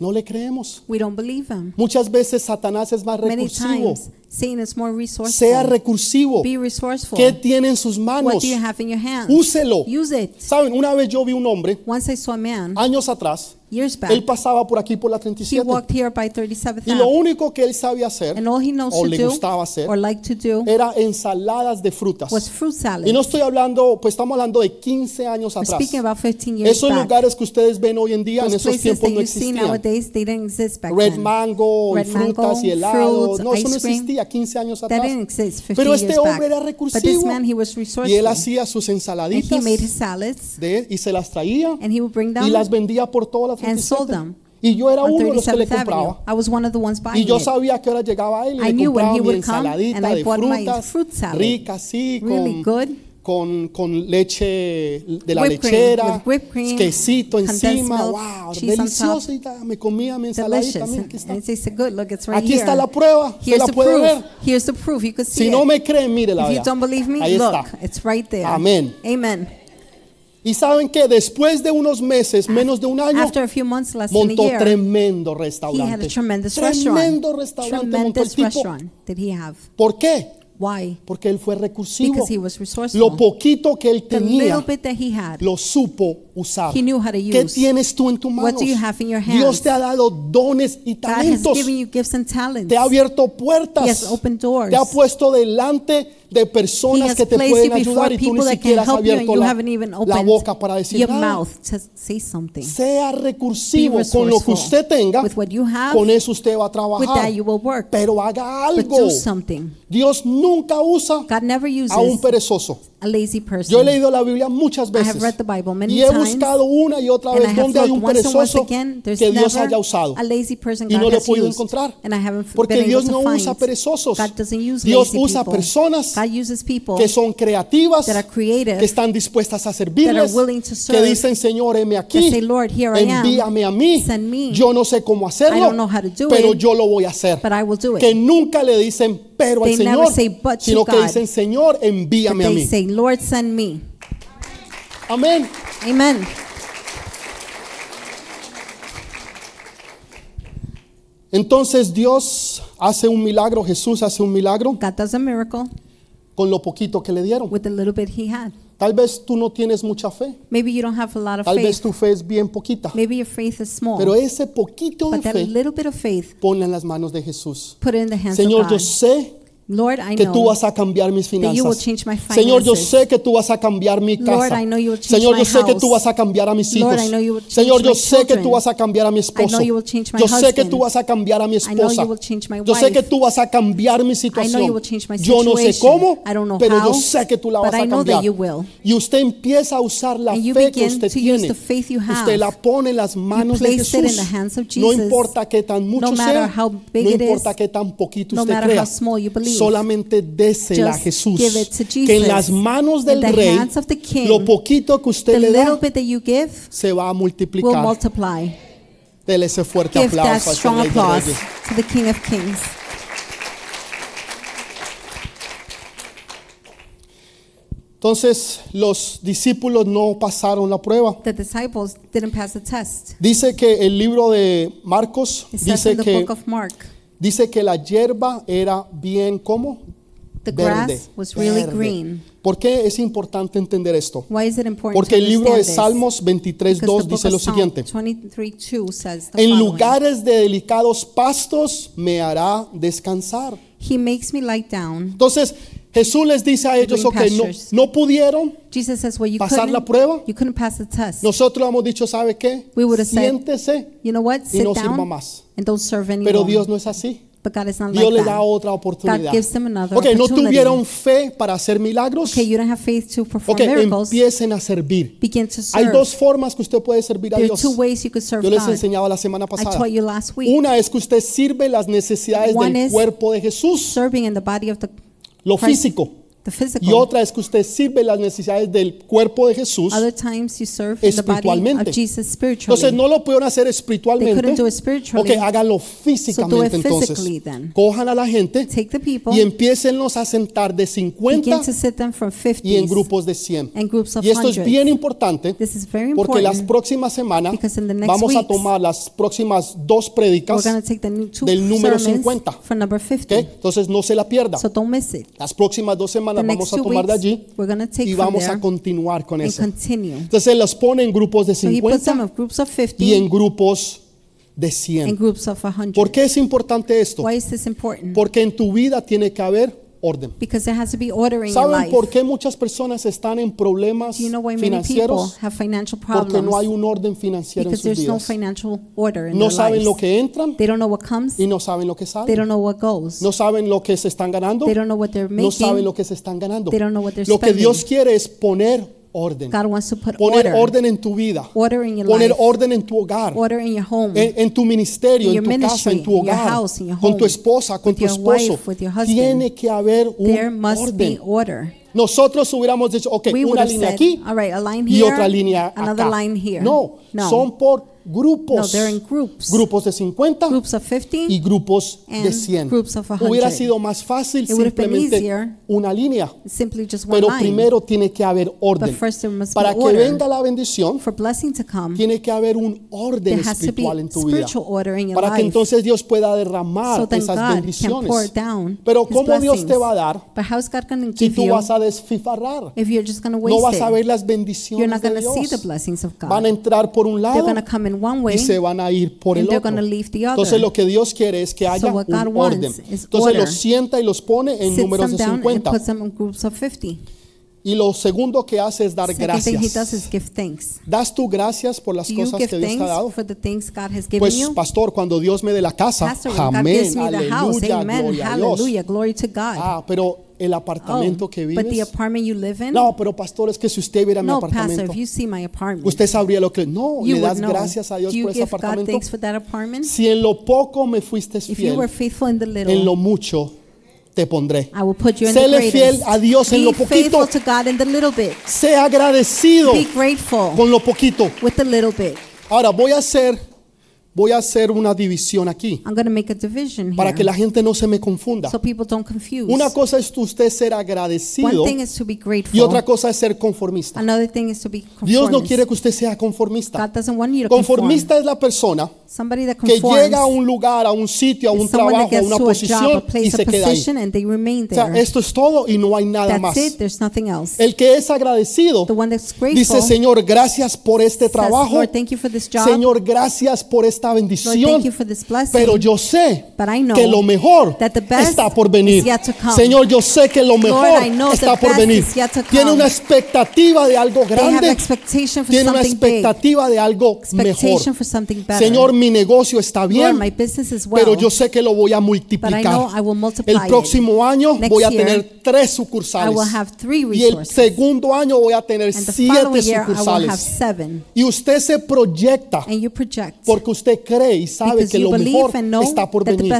No le creemos. We don't believe Him. Muchas veces Satanás es más Many recursivo. times, Satan is more resourceful. Sea recursivo. Be resourceful. ¿Qué tiene en sus What manos? do you have in your hands? Úselo. Use it. Saben, una vez yo vi un hombre, Once I saw a man, años atrás, years back, él pasaba por aquí por la he 37. walked here by 37th Y lo Ave. único que él sabía hacer, And all he knows o to le do, gustaba hacer, or like to do, era ensaladas de frutas. was fruit salad. Y no estoy hablando, pues estamos hablando de 15 años We're atrás. speaking about 15 years Esos back. lugares que ustedes ven hoy en día, en Those esos places tiempos that no you see existían. nowadays, they didn't exist back Red then. mango, y Red mango, frutas y helado. fruits, No, eso no ice cream. existía 15 años That atrás. didn't exist 15 Pero este years back. hombre era But this recursivo. man, he was Y él hacía sus And he ensaladitas made his salads de, y se las traía and he would bring them y las vendía por todas las and sold them Y yo era uno de los que le compraba. I was one of the ones Y buying yo sabía que ahora llegaba él y I le knew when compraba he mi would come, ensaladita and I de bought my frutas fruit salad. rica así Really con, good. con, con leche de la Whipped cream, lechera, with whipped cream, quesito condensed encima, milk, wow, cheese on delicioso. top. Y me comía mi ensaladita, Delicious. mira, And, aquí está. it tasted good. Look, it's right Aquí here. está la prueba, se Here's la the puede proof. ver. Here's the proof. You can see Si no it. me creen, mire la If you don't believe me, Ahí look, está. it's right there. Amén. Amen. Y saben que después de unos meses, menos de un año, After a few months, less than a montó year, tremendo he had a restaurante. tremendous Tremendo restaurant. restaurante montó el Tremendous tipo. restaurant did he have. ¿Por qué? Why? Porque él fue recursivo. Because he was resourceful. Lo poquito que él the tenía, little bit that he had, lo supo usar. he knew how to ¿Qué use. tienes tú en tus What manos? do you have in your Dios hands? te ha dado dones y God has talentos. given you gifts and talents. Te ha abierto He puertas. has opened doors. Te ha puesto delante de He personas que te pueden ayudar y tú ni siquiera has abierto you la, haven't even la opened boca para decir your nada. mouth to say something. Sea recursivo con lo que usted tenga. With what you have, Con eso usted va a with trabajar. that you will work. Pero haga But algo. do something. Dios nunca usa God never uses a un perezoso. A lazy person. Yo he leído la Biblia muchas I veces have read the Bible many y he times, buscado una y otra and I vez have donde hay un looked once and once perezoso again, there's que Dios never haya usado. a lazy person Y God no lo he has podido used, encontrar. And I haven't Porque been Dios able no to usa perezosos. God doesn't use Dios lazy usa people. personas God uses people que son creativas, that are creative, que están dispuestas a that servirles, are willing to que serve, dicen, Señor, heme aquí, that say, Lord, here I am. envíame a mí. Send me. Yo no sé cómo I hacerlo, don't know how to do pero it, yo lo voy a hacer. but I will do it. Que nunca le dicen pero al They never Señor, say, "But to sino que God." dicen, Señor, envíame a they mí. say, Lord, send me. Amén. Amen. Entonces Dios hace un milagro, Jesús hace un milagro God does a miracle con lo poquito que le dieron. with the little bit he had. Tal vez tú no tienes mucha fe, Maybe you don't have a lot of tal vez faith. tu fe es bien poquita, Maybe your faith is small. pero ese poquito de But that fe little bit of faith, ponla en las manos de Jesús. put it in the hands Señor, of yo God. sé Lord, I que know tú vas a cambiar mis that you will finanzas. change my Señor, yo finances. sé que tú vas a cambiar mi Lord, casa. I know you will change Señor, yo my sé que house. tú vas a cambiar a mis hijos. Lord, I know you will change Señor, yo my sé que children. tú vas a cambiar a mi esposo. know you will change my Yo sé que husband. tú vas a cambiar a mi I know esposa. you will change my Yo sé wife. que tú vas a cambiar mi you situación. will change my Yo no sé situation. cómo, I don't know pero yo how, sé que tú la but vas I a know that cambiar. you will. Y usted empieza a usar la And you fe que begin usted to use tiene. the faith you have. Usted la pone en las manos de place it in Jesús. the hands of No Jesus. importa qué tan mucho No matter sea, how big no it importa is, qué tan poquito no usted matter crea. how small you believe. Solamente désela a Jesús. Que en las manos del rey, king, lo poquito que usted le da give se va a multiplicar. Dele ese fuerte Give aplauso a ese strong rey de to the King of Kings. Entonces, los discípulos no pasaron la prueba. The didn't pass the test. Dice que el libro de Marcos It dice que Mark, dice que la hierba era bien como the verde, grass was really verde. green. ¿Por qué es importante entender esto? Why is it important Porque el libro de? Salmos 23.2 Because the book dice lo siguiente. 23:2 says the En following. lugares de delicados pastos me hará descansar. He makes me lie down. Entonces Jesús les dice a ellos, ok, no, pudieron, Jesus says, well, you ¿Pasar couldn't, la prueba? you couldn't pass the test. nosotros hemos dicho, ¿sabe qué? We would have said, Siéntese, You know what? y no sirva más. and don't serve anymore. Pero Dios no es así. but God is not Dios like le that. da otra oportunidad. God gives them another Ok, no tuvieron fe para hacer milagros. Okay, you don't have faith to perform Ok, miracles. empiecen a servir. Begin to Hay serve. dos formas que usted puede servir a there are Dios. two ways you could serve Yo les God. enseñaba la semana I pasada. taught you last week. Una es que usted sirve las necesidades One del cuerpo de Jesús, serving in the body of the, lo físico. The physical. Y otra es que usted sirve las necesidades del cuerpo de Jesús. Other times you serve in the body espiritualmente. of Jesus spiritually. Entonces no lo pueden hacer They espiritualmente. couldn't do it spiritually. Ok, háganlo físicamente it entonces. physically then. Cojan a la gente Take the people, y empiecenlos a sentar de begin 50 to sit them from 50 y en grupos de 100. and groups of Y esto es bien importante This is very porque las important próximas semanas because in the next vamos a weeks, tomar las próximas dos We're prédicas. going to take the new two del número sermons 50. for number ¿ok? 50. Entonces no se la pierda. So don't miss it. Las próximas dos The vamos a tomar de allí y vamos a continuar con eso. Entonces los pone en grupos de So he puts them 50 in groups of 50 y en grupos de and 100. groups of 100. ¿Por qué es importante esto? Why is this important? Porque en tu vida tiene que haber orden. Because there has to be order in your ¿Saben life. por qué muchas personas están en problemas Do you know why many people financieros? have financial Porque problems? no hay un orden financiero en Because sus there's no vidas. financial order in No their saben lives. lo que entran They don't know what comes. y no saben lo que They sale. don't know what goes. No saben lo que se están ganando. They don't know what they're No saben lo que se están ganando. They don't know what they're Lo que spending. Dios quiere es poner orden. God wants to put Poner order. orden en tu vida. Order in your Poner life. orden en tu hogar. Order in your home. En, en tu ministerio, In en your tu casa, en tu in your hogar, house, in your con tu esposa, con with tu your esposo. wife, with your husband. Tiene que haber There un be orden. order. Nosotros hubiéramos dicho, ok, We una línea said, aquí all right, a line y here, otra línea another acá. line here. No, No. son por No, grupos. they're in groups. Grupos de 50 Groups of 50 y grupos de and 100. groups of 100. Hubiera sido más fácil It simplemente una línea. Pero line. primero tiene que haber orden. But first there must be Para que venga la bendición, For blessing to come, tiene que haber un orden espiritual en tu vida. Para que entonces Dios pueda derramar so esas God bendiciones. Pero ¿cómo Dios te va a dar si tú vas a desfifarrar? No vas a ver las bendiciones not de Dios. blessings of God. Van a entrar por un lado in one way y se van a ir por and el otro. Entonces lo que Dios quiere es que haya what un orden. is Entonces order. los sienta y los pone en números de down and 50. puts them in groups of 50. Y lo segundo que hace es dar gracias. is give thanks. ¿Das tú gracias por las cosas que Dios te ha dado? for the things God has given Pues pastor, cuando Dios me dé la casa, amén, aleluya, amen, gloria a Dios. hallelujah, glory to God. Ah, pero el apartamento Oh, que but the vives. apartment you live in? No, pero pastor, es que si usted viera mi no, Pastor, apartamento, if you see my apartment, usted sabría lo que no, you le das know. gracias a Dios por ese apartamento. thanks for that apartment? Si en lo poco me fuiste If you fiel, were faithful in the little, en lo mucho te pondré. I will put you in the Séle fiel a Dios en Be lo poquito. to God in the little bit. Sea agradecido Be grateful con lo poquito. with the little bit. Ahora voy a hacer, voy a hacer una división aquí I'm going to make a division para here que la gente no se me confunda. so people don't confuse. Una cosa es usted ser One agradecido thing is to be grateful. y otra cosa es ser conformista. Another thing is to be Dios no conformist. quiere que usted sea conformista. God doesn't want you to conform. Conformista es la persona Somebody that que conforms llega a un lugar, a un sitio, a un is someone that trabajo, a gets una to a job, a posición y place, se a queda ahí. position, and they remain O sea, there. esto es todo y no hay nada That's más. it. There's nothing else. El que es agradecido The one that's grateful dice, Señor, gracias por este says, trabajo. Lord, thank you for this job. Señor, gracias por esta Lord, bendición. thank you for this blessing. Pero yo sé But I know que lo mejor that the best está por venir. is yet to come. Señor, yo sé que lo mejor I know está the por best venir. is yet to Tiene una expectativa de algo they have grande. expectation for Tiene una something big. expectativa de algo mejor. Expectation for something better. Señor, mi negocio está bien, my business is well. pero yo sé que lo voy a but I multiplicar. El próximo año Next voy a year, tener tres sucursales. will have three Y el segundo año voy a tener. And siete sucursales. Y usted se proyecta And you project. porque usted cree y sabe que lo mejor está por venir.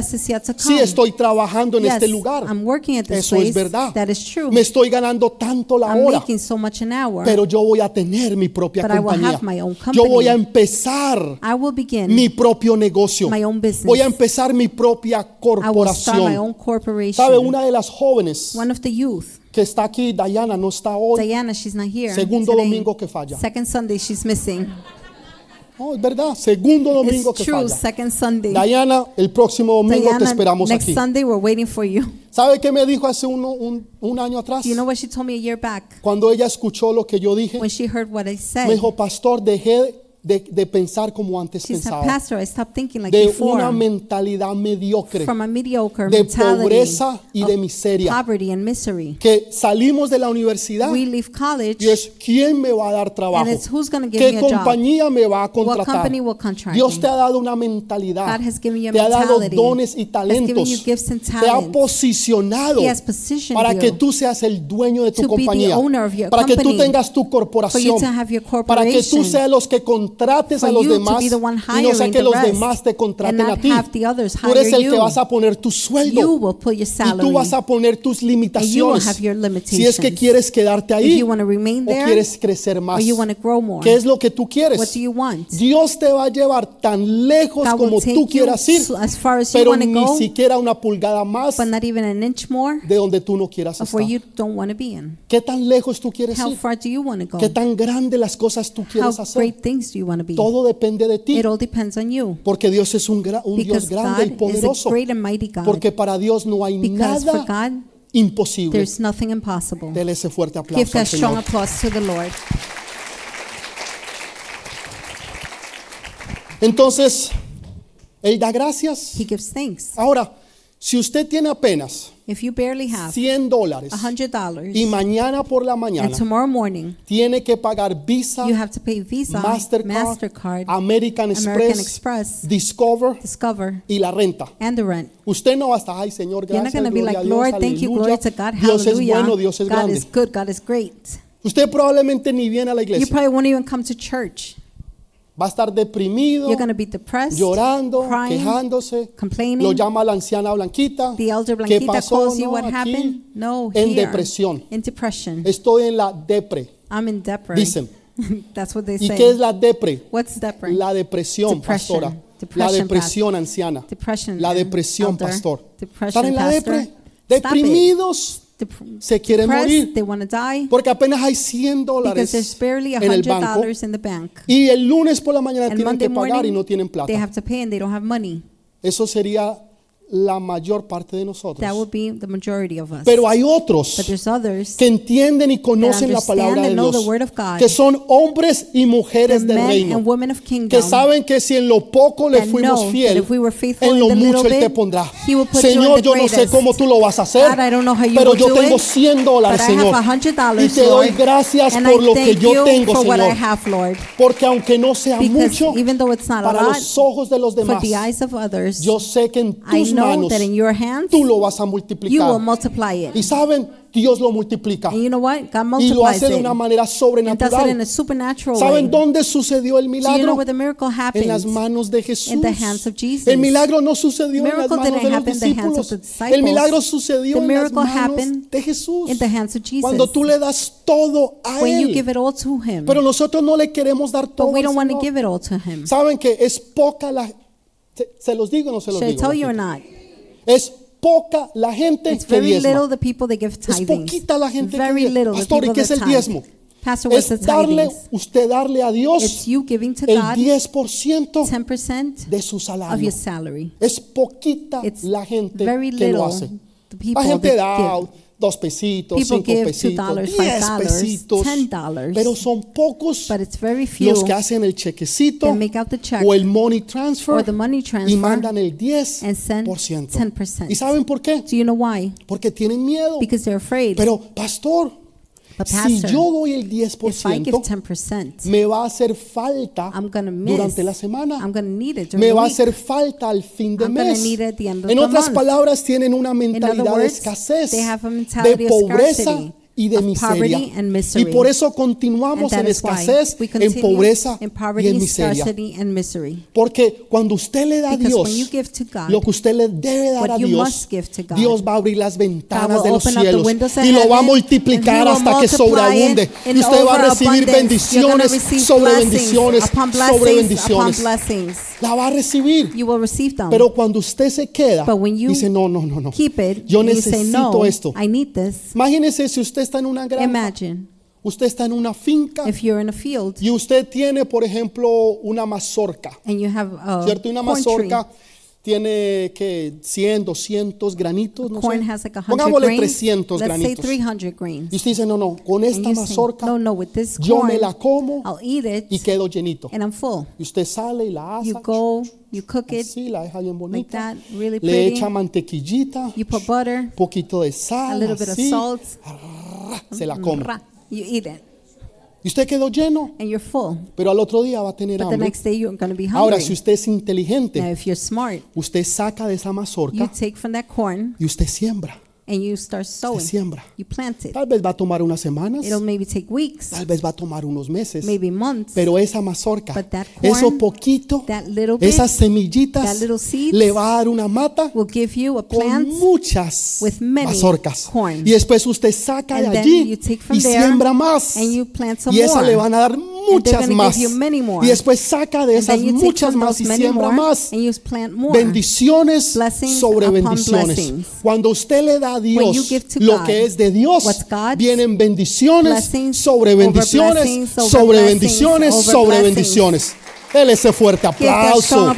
Sí, estoy trabajando en yes, este lugar. I'm working at this Eso place. es verdad. That is true. Me estoy ganando tanto la I'm hora. making so much an hour. Pero yo voy a tener mi propia But I will compañía. Yo voy a empezar mi propio negocio. my own business. Voy a empezar mi propia I will start my corporación. own corporation. ¿Sabe? Una de las jóvenes One of the youth, que está aquí, Diana, no está hoy. Diana, she's not here. Segundo today. domingo que falla. Second Sunday she's missing. No, es verdad. Segundo domingo It's que true. falla. Second Sunday. Diana, el próximo domingo te Diana, esperamos next aquí. Sunday we're waiting for you. ¿Sabe qué me dijo hace uno- un, un año atrás? You know what she told me a year back? Cuando ella escuchó lo que yo dije, When she heard what I me said, dijo, pastor, dejé de, de pensar como antes she said, pensaba. Pastor, I thinking like De before. una mentalidad mediocre. from a mediocre de pobreza y de miseria. Que salimos de la universidad We leave college y es quién me va a dar trabajo. and it's who's give ¿Qué me a job. compañía me va a contratar? company will Dios te ha dado una mentalidad. God has given you a Te ha dado dones y talentos. you gifts and Te ha posicionado He has positioned para que tú seas el dueño de tu compañía. Para que tú company. tengas tu corporación. Para que tú seas los que contrates a los demás y no sea que los demás te contraten a ti. Tú eres el que vas a poner tu sueldo. Y tú vas a poner tus limitaciones. Si es que quieres quedarte ahí o quieres crecer más. ¿Qué es lo que tú quieres? Dios te va a llevar tan lejos como tú quieras ir, pero ni siquiera una pulgada más de donde tú no quieras estar. ¿Qué tan lejos tú quieres ir? ¿Qué tan grandes las cosas tú quieres hacer? You want to be? Todo depende de ti, It all depends on you. porque Dios es un, gra- un Dios Because grande y God is poderoso. a great and mighty God. Porque para Dios no hay Because for nada God, imposible. there's nothing impossible. Dele ese fuerte Give aplauso al that strong Señor. applause to the Lord. Entonces, Él da gracias. He gives thanks. Ahora, si usted tiene apenas If you barely have 100 dólares a hundred dollars y mañana por la and mañana tomorrow morning tiene que pagar Visa, you have to pay Visa, Mastercard, Mastercard, American American Express, Express, Discover Discover, y la renta. and the rent. Usted no va a estar, ay Señor, gracias, going to be gloria like, a Dios, Lord, thank you, glory aleluya. to God, Dios es hallelujah. bueno, Dios es God grande. is good, God is great. Usted probablemente ni viene a la You probably won't even come to church. Va a estar deprimido, You're to be depressed, llorando, crying, quejándose. complaining. Lo llama la anciana Blanquita. The elder ¿Qué Blanquita pasó? calls you No, what aquí, happened. No, en here, depresión. in depression. Estoy en la depre. I'm in depre. Dicen. That's what they ¿Y say. qué es la depre? What's depre? La depresión, Depression. pastora. La depresión anciana. Depression, La depresión, elder. pastor. Depression, Están en la depre. Deprimidos. Se quieren morir. They die Porque apenas hay 100 because there's dólares barely en el banco. in the bank. Y el lunes por la mañana And tienen Monday que pagar y morning, no tienen they plata. have to pay and they don't have money. Eso sería la mayor parte de That nosotros. would be the majority of us. Pero hay otros But there's others, que entienden y conocen la palabra de Dios, the word of God. que son hombres y mujeres del reino, and women of kingdom, que saben que si en lo poco le that fuimos fiel, that we en lo mucho Él te pondrá. He will put you in Señor, the yo no sé cómo tú lo vas a hacer, God, pero yo tengo it, 100 dólares, Señor, have $100, y te doy gracias por lo que yo tengo, Señor, have, Lord. porque aunque no sea Because mucho para lot, los ojos de los demás, others, yo sé que en tus know manos that in your hands, tú lo vas a you will multiplicar. multiply Y it. saben, Dios lo multiplica. And you know what? God Y lo multiplies hace de it. una manera And does it in sobrenatural. a supernatural ¿Saben way. dónde sucedió el Do you know milagro? where the miracle En las happens? manos de Jesús. In the hands of Jesus. El milagro no sucedió en las Miracle manos didn't de los happen in the hands of discípulos. the disciples. El milagro sucedió The en las miracle manos happened de Jesús. in the hands of Jesus. Cuando tú le das todo a When you Él. give it all to Him. Pero nosotros no le queremos dar todo But we al don't want to Señor. give it all to Him. ¿Saben que es poca la... Se, se los digo o no se los Should I digo? tell you or not? Es poca la gente It's que very diezma. little the people that give Es tithings. poquita la gente que Very diezma. little the Pastor, ¿y people qué es that el tithe. diezmo? Pastor, what's the Es darle, tithings? usted darle a It's Dios you giving to el God 10% 10% de su of salario. your salary. Es poquita It's la gente very que lo little hace. the people La gente that da give. Dos pesitos, People cinco pesitos, $2, diez $5, pesitos. $10. Pero son pocos los que hacen el chequecito o el money transfer money y transfer mandan el and send 10%. 10%. ¿Y saben por qué? Do you know why? Porque tienen miedo. Because they're afraid. Pero, pastor, But si pastor, yo doy el if I give 10%, 10%, me va a hacer falta miss. durante la semana. Me va a hacer falta al fin de I'm mes. En otras month. palabras, tienen una mentalidad de words, escasez, a mentality de pobreza y de miseria. poverty and misery. Y por eso continuamos en escasez, en pobreza y en miseria. Porque cuando usted le da a Because Dios God, lo que usted le debe dar a Dios, must give to God, Dios va a abrir las ventanas de los cielos y lo va a multiplicar hasta que sobreabunde. Y usted va a recibir bendiciones sobre bendiciones sobre bendiciones. La va a recibir. Pero cuando usted se queda, dice, no, no, no, no. Yo necesito esto. Imagínese si usted está en una granja. Imagine Usted está en una finca If you're in a field y usted tiene, por ejemplo, una mazorca, and you have a ¿cierto? Una tree, mazorca tiene que 100, 200 granitos, no corn sé. has like 100 Pongámosle grains. 300 Let's say granitos. 300 grains. Y usted dice, no, no, con And esta say, mazorca no, no, with this yo me la como I'll eat it y quedo llenito. and I'm full. Y usted sale y la asa, You go, you cook it, así, la deja bien bonita, that, really le echa mantequillita, you put butter, poquito de a sal, little bit of salt, se la come. you eat it, Y usted quedó lleno, and you're full. pero al otro día va a tener But the hambre. next day you're going to be Ahora, si usted es Now, inteligente, if you're smart, usted saca de esa you mazorca take from that corn y usted siembra. And you start sowing. siembra. You plant it. Tal vez va a tomar unas semanas, It'll maybe take weeks, tal vez va a tomar unos meses, maybe months. pero esa mazorca, But that corn, eso poquito, that little bit, esas semillitas, that little seeds le va a dar una mata will give you a con plant muchas with many mazorcas. corn. Y después usted saca de And then allí you take from y there siembra más. and you plant some Y esa more. le van a dar muchas más. Y después saca de esas muchas más y siembra más. Bendiciones sobre bendiciones. Cuando usted le da a Dios lo que es de Dios, vienen bendiciones sobre bendiciones, sobre bendiciones, sobre bendiciones. Dele ese fuerte aplauso.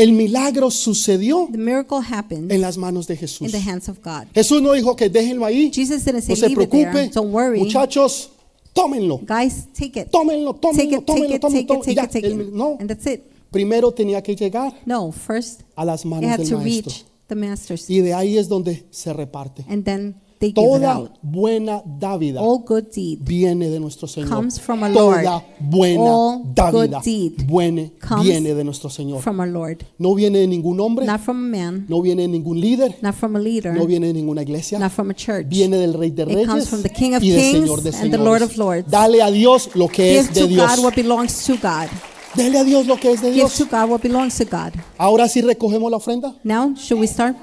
El milagro sucedió The miracle happened en las manos de Jesús. in the hands of God. Jesús no dijo que déjenlo ahí. Jesus didn't say No se leave it there. preocupe. Don't worry. Muchachos, tómenlo. Guys, take it. Tómenlo, Take tómenlo, it, take tómenlo, it, tómenlo. take it, tómenlo. take Ya, it, take el- it. no, And that's it. primero tenía que llegar No, first a las it manos had del to maestro. reach the masters. Y de ahí es donde se reparte. And then they give it Toda out. buena dávida All good deed viene de nuestro Señor. comes from our Lord. Toda buena All dávida good deed buene- comes viene de nuestro Señor. from our Lord. No viene de ningún hombre, Not from a man, no viene de ningún líder, not from a leader, no viene de ninguna iglesia. not from a church. Viene del Rey de It Reyes comes from the King of y del Kings Señor de and the Lord of Señores. Lords. Dale a Dios lo que Give es de to Dios. God what belongs to God. Dele a Dios lo que es de Give Dios. to God what belongs to God. Ahora sí recogemos la ofrenda. Now, should we start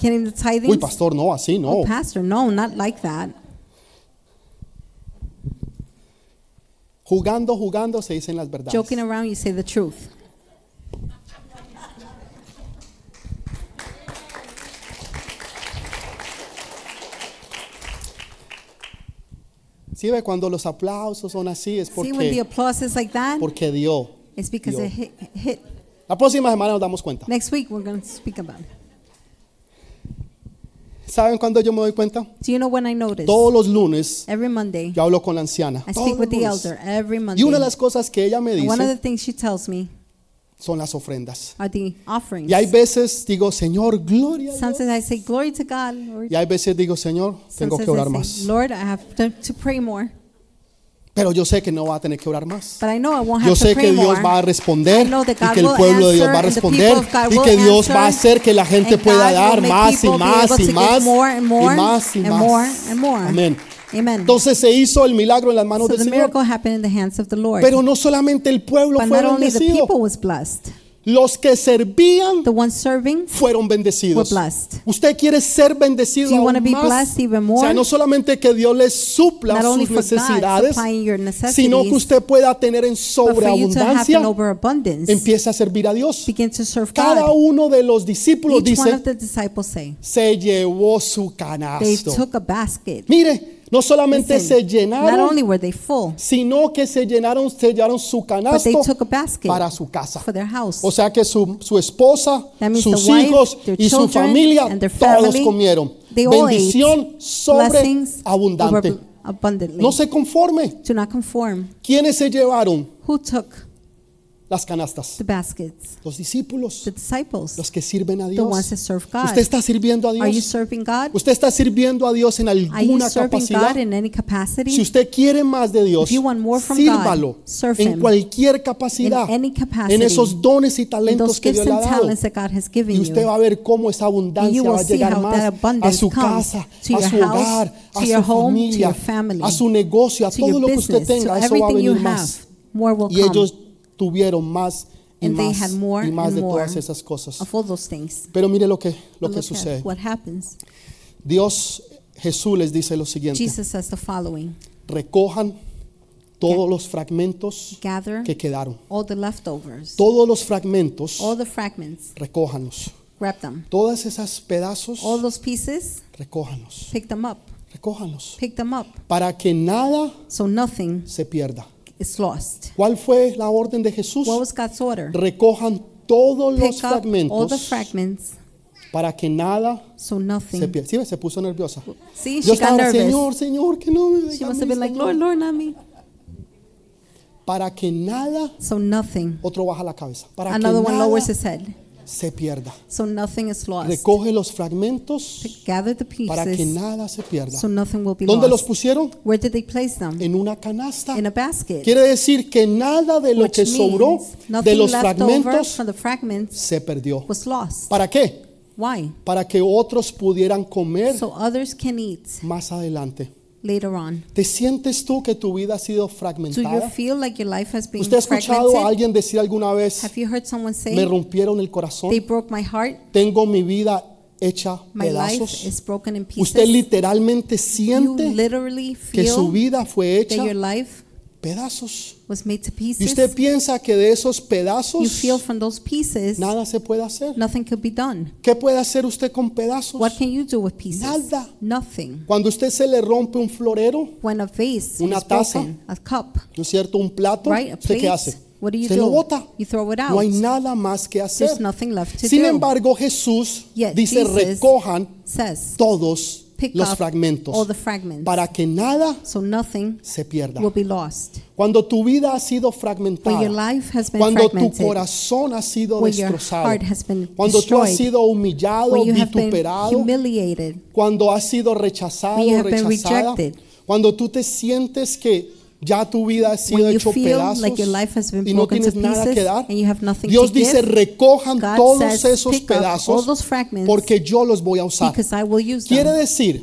getting the Uy, tithings? pastor, no, así no. Oh, Pastor, no, not like that. Jugando, jugando se dicen las verdades. Joking around, you say the truth. Sí, ve, cuando los aplausos son así es See, when the porque, applause is like that, porque dio. it's because dio. it hit, hit. La próxima semana nos damos cuenta. Next week, we're going to speak about it. ¿Saben cuándo yo me doy cuenta? Do you know when I notice? Todos los lunes Every Monday, yo hablo con la anciana. I speak with the lunes. elder. Every Y Monday. una de las cosas que ella me And one of the dice things she tells me son las ofrendas. are the offerings. Y hay veces digo, Señor, gloria a Dios. Sometimes I say, Glory to God. Lord. Y hay veces digo, Señor, tengo que Sometimes orar I más. say, Lord, I have to, to pray more. Pero yo sé que no va a tener que orar más. But I know I won't have Yo to sé que Dios va a responder y que el pueblo de Dios va a responder y que Dios va a hacer que la gente pueda dar más y más y más y más y más. Amén. Entonces se hizo el milagro en las manos del Señor. Pero no solamente el pueblo but fue bendecido, people was blessed. Los que servían The ones serving fueron bendecidos. were blessed. Usted quiere ser bendecido Do you aún be más? blessed even O more? sea, no solamente que Dios les supla Not sus God necesidades, sino que usted pueda tener en sobreabundancia, empieza a servir a Dios. Begin to serve Cada God. uno de los discípulos Each dice, say, se llevó su they canasto. took a basket. Mire, no solamente Listen, se not llenaron, only were they full, sino que se llenaron, sellaron su but they canasto took a basket para su casa. for their house. O sea que su, su esposa, That means sus the wife, hijos their y su children, familia, and their todos family, comieron. they all ate Bendición sobre Blessings abundante. over abundantly. No se conforme. Do not conform. ¿Quiénes se llevaron Who took las canastas? the baskets? Los discípulos, The disciples. los que sirven a The ones Dios. that serve God. Usted está sirviendo a Are you Dios. serving God? Usted está sirviendo a Dios en Are you alguna serving capacidad. God in any capacity? Si usted quiere más de Dios, If you want more from sírvalo God, serve en Him. cualquier capacidad, In any capacity. en esos dones y talentos que Dios le ha dado. Y usted va a ver cómo esa abundancia va a llegar más a su casa, a su house, hogar, a su familia, a su negocio, a to todo lo que usted tenga. Eso va a venir más. Y come ellos tuvieron más y And they más had more y más de todas esas cosas. of all those things. Pero mire lo que, lo But que sucede. at what happens. Dios, Jesús les dice lo siguiente. Jesus says the following Recojan todos los fragmentos Gather que quedaron. all the leftovers, Todos los fragmentos, all the fragments, recójanlos. grab them. Todas esas pedazos, All those pieces, recójanlos, pick them up. recójanlos, Pick them up. para que nada So nothing se pierda. Is lost. ¿Cuál fue la orden de Jesús? What was God's order? Recojan todos los up all the fragmentos fragments para que nada so se nothing. pierda. ¿Sí? Se puso nerviosa. See, Yo she got estaba, nervous. Señor, Señor, que no me She must have been like, Señor". Lord, Lord, not me. Para que nada, So nothing. otro baja la cabeza. Para que Another one nada lowers his head. Se pierda. So nothing is lost. Recoge los fragmentos Gather the para que pieces nada se pierda. so nothing will be ¿Dónde los lost. pusieron? Where did they place them? En una canasta. In a basket. Quiere decir que nada de lo Which que sobró de nothing los left over fragmentos from the fragments se perdió. was lost. ¿Para qué? Why? Para que otros pudieran comer So others can eat más adelante. Later on. ¿Te sientes tú que tu vida ha sido Do you fragmentada? feel like your life has been ¿Usted ha escuchado a fragmented? alguien decir alguna vez, Have you heard someone say, me rompieron el corazón, they broke my heart, tengo mi vida hecha my life pedazos? is broken in Usted pieces? literalmente You siente literally que su feel vida fue that your hecha life pedazos. was made to Y pieces. usted piensa que de esos You pedazos feel from those pieces, nada se puede hacer. nothing could be done. ¿Qué puede hacer usted con pedazos? What can you do with pieces? Nada. Nothing. Cuando usted se le rompe un florero, When a vase Una is taza. broken, a cup, ¿no es cierto? Un plato, right? A ¿usted qué plate, hace? what do you Se lo do? bota. You throw it out. No hay nada más que hacer. There's nothing left to Sin do. embargo, Jesús Yet dice, Jesus recojan says, todos pick los up fragmentos all the fragments para que nada so nothing se pierda. will be lost. Cuando tu vida ha sido When your fragmentada, life has been cuando tu corazón ha sido when your destrozado, heart has been cuando tú has sido humillado, when you have been vituperado, humiliated, cuando has sido rechazado, When you have been rechazada, rejected. cuando tú te sientes que ya tu vida ha sido hecho pedazos like y no tienes nada que dar, Dios to dice recojan God todos says, esos pedazos porque yo los voy a usar. because I will use Quiere decir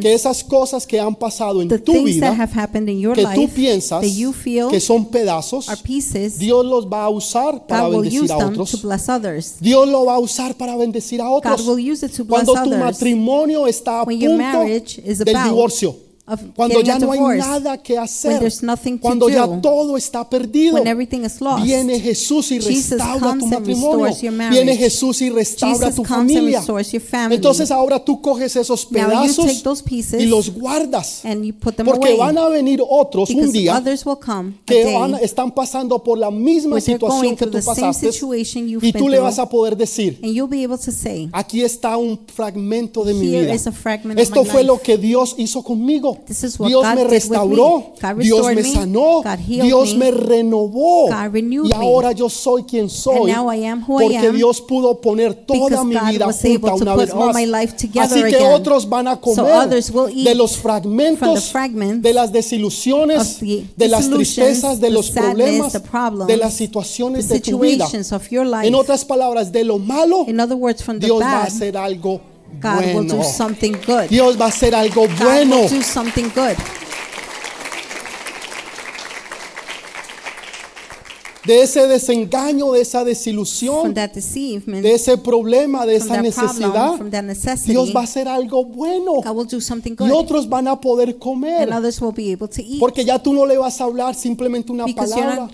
que esas cosas que han pasado en tu vida, have happened in your que tú life piensas que son pedazos, Dios los va a usar para God bendecir a otros. Dios lo va a usar para bendecir a otros. Cuando tu matrimonio está a punto del divorcio, cuando ya no hay nada que when hacer, cuando ya do, todo está perdido, when everything is lost, viene Jesús y restaura tu matrimonio, viene Jesús y restaura Jesus tu familia. Entonces ahora tú coges esos pedazos y los guardas, porque van a venir otros un día others will come a que van- están pasando por la misma situación que tú pasaste y tú le vas a poder decir, and you'll be able to say, aquí está un fragmento de mi vida. Esto fue lo que Dios hizo conmigo. This is what Dios God me did with restauró, me. Dios me sanó, God Dios me. me renovó God y ahora yo soy quien soy And now I am who I porque am Dios pudo poner toda because mi God vida junta una vez más. Así que otros van a So comer others will eat de los fragmentos fragments de las desilusiones, de las tristezas, de the los problemas, problems, de las situaciones the de tu vida. situations of your life. En otras palabras, de lo malo, In other words, from the Dios va a bad, hacer algo God will do something good. Dios va a hacer algo God bueno. will do something good. De ese desengaño, de esa desilusión, de ese problema, de esa problem, necesidad, necessity, Dios va a hacer algo bueno. Y otros van a poder comer. Porque ya tú no le vas a hablar simplemente una Because palabra.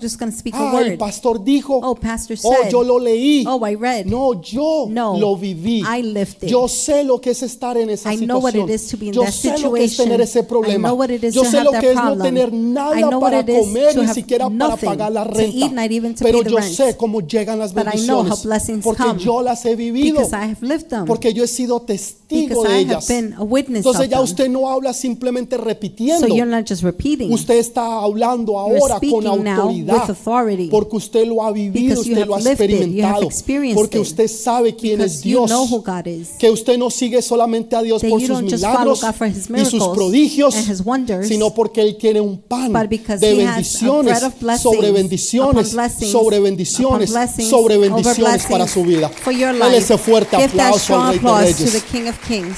Ah, el word. pastor dijo. Oh, pastor Oh, said. yo lo leí. Oh, I read. No, yo No, lo viví. I lived it. Yo sé lo que es estar en esa I situación. Yo sé lo que es tener ese problema. Yo sé lo que es no problem. tener nada para comer ni siquiera para pagar la renta. Even to Pero pay the yo rent. sé cómo llegan las But I know how bendiciones blessings porque come yo las he vivido. because I have lived them. Porque yo he sido testigo Because de ellas. have been a witness Entonces of ya them. usted no habla simplemente So repitiendo. you're not just repeating. Usted está hablando ahora con speaking now autoridad authority. porque usted lo ha vivido, Because you usted have lo ha lived it, you have experimentado, experienced porque it. usted sabe quién es Because you Dios, know who God is. que usted no sigue solamente a Dios That por you sus don't just follow milagros God for His y sus miracles prodigios, and His wonders, sino porque Él tiene un pan but because de He has a bendiciones bread of blessings sobre bendiciones, blessings, sobre bendiciones, sobre bendiciones para su vida. For your Dale ese fuerte Give that aplauso strong al Rey de applause to Reyes. the King of Kings.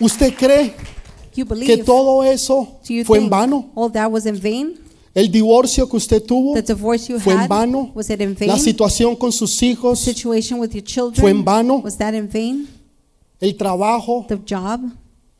¿Usted cree que todo eso fue en vano? all that was in vain? El divorcio que usted tuvo fue en vano. was it in vain? La situación con sus hijos, situation with your children, ¿Fue en vano? was that in vain? el trabajo The job,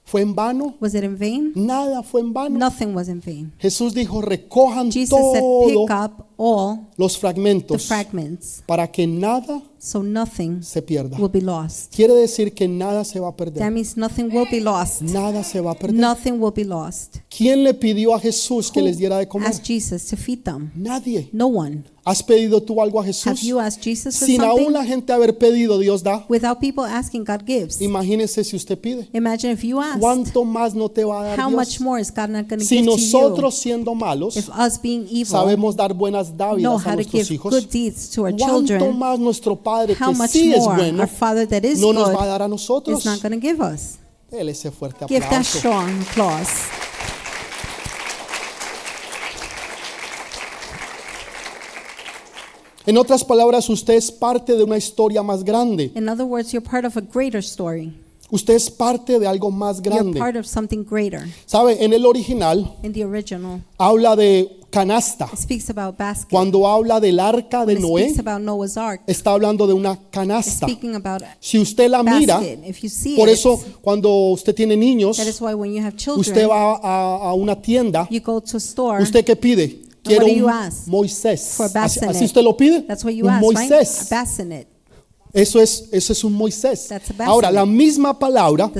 fue en vano. was it in vain? Nada fue en vano. Nothing was in vain. Jesús dijo, recojan Jesus said, todos pick up all los the fragmentos fragments para que nada so nothing se pierda. will be lost. Quiere decir que nada se va a That perder. means nothing will be lost. Nada se va a perder. Nothing will be lost. ¿Quién le pidió a Jesús que les diera de comer? Ask Jesus to feed them. Nadie. No one. ¿Has pedido tú algo a Have Jesús? you asked Jesus for Sin aún something? la gente haber pedido, Dios da. Without people asking, God gives. Imagínese si usted pide. Imagine if you asked. ¿Cuánto más no te va a dar How much Dios? more is God not going to Si give to nosotros siendo malos you? If us being evil sabemos dar buenas know dávidas a how to nuestros give hijos, good deeds to our ¿cuánto children, más nuestro Padre how que much sí es more bueno our Father that is no nos va a dar a is nosotros? not going to give us? Dele ese fuerte Give that aplauso. strong applause. En otras palabras, usted es parte de una historia más grande. In other words, you're part of a greater story. Usted es parte de algo más grande. part of something greater. ¿Sabe? En el original In the original, habla de canasta. it speaks about basket. Cuando habla del arca de When Noé, speaks about Noah's Ark, está hablando de una canasta. speaking about a Si usted la mira, basket. If you see por it, eso cuando usted tiene niños, that is why when you have usted va a, a una tienda, you go to a store. ¿usted qué pide? Quiero un? Moisés. Así, usted lo pide. That's what you un ask? Moisés. Eso es, eso es un Moisés. Ahora, la misma palabra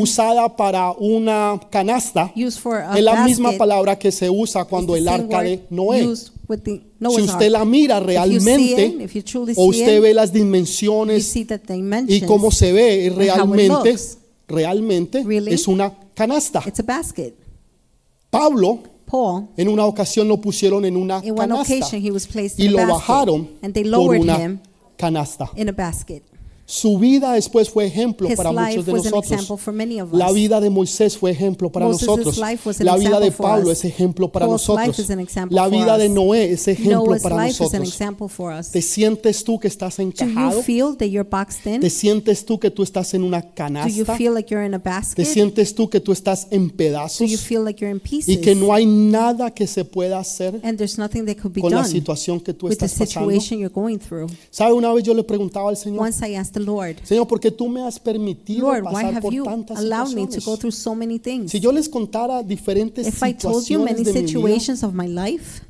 usada para una canasta es la misma palabra que se usa cuando el arca de Noé. Si usted la mira realmente o usted ve las dimensiones y cómo se ve realmente, realmente es una canasta. It's a basket. Pablo en una ocasión lo pusieron en una in one canasta occasion, he was placed y lo bajaron and they por una canasta. in a basket. Su vida después fue ejemplo His para muchos de nosotros. La vida de Moisés fue ejemplo para Moses' nosotros. La vida de Pablo es ejemplo para Paul's nosotros. La vida de. Noé es ejemplo Noah's para nosotros. ¿Te sientes tú que estás Do you encajado? ¿Te sientes tú que tú estás en una canasta? feel like you're in a ¿Te basket? sientes tú que tú estás en Do you pedazos feel like you're in y que no hay nada que se pueda hacer And there's nothing that could be con la situación que tú estás pasando? situation you're going through. ¿Sabe? Una vez yo le preguntaba al Señor, the Lord, Señor, ¿por qué tú me has permitido Lord, why pasar have por you tantas allowed me to go situaciones? through so many things? Si yo les contara diferentes If I told you situaciones many de mi vida, situations of my life,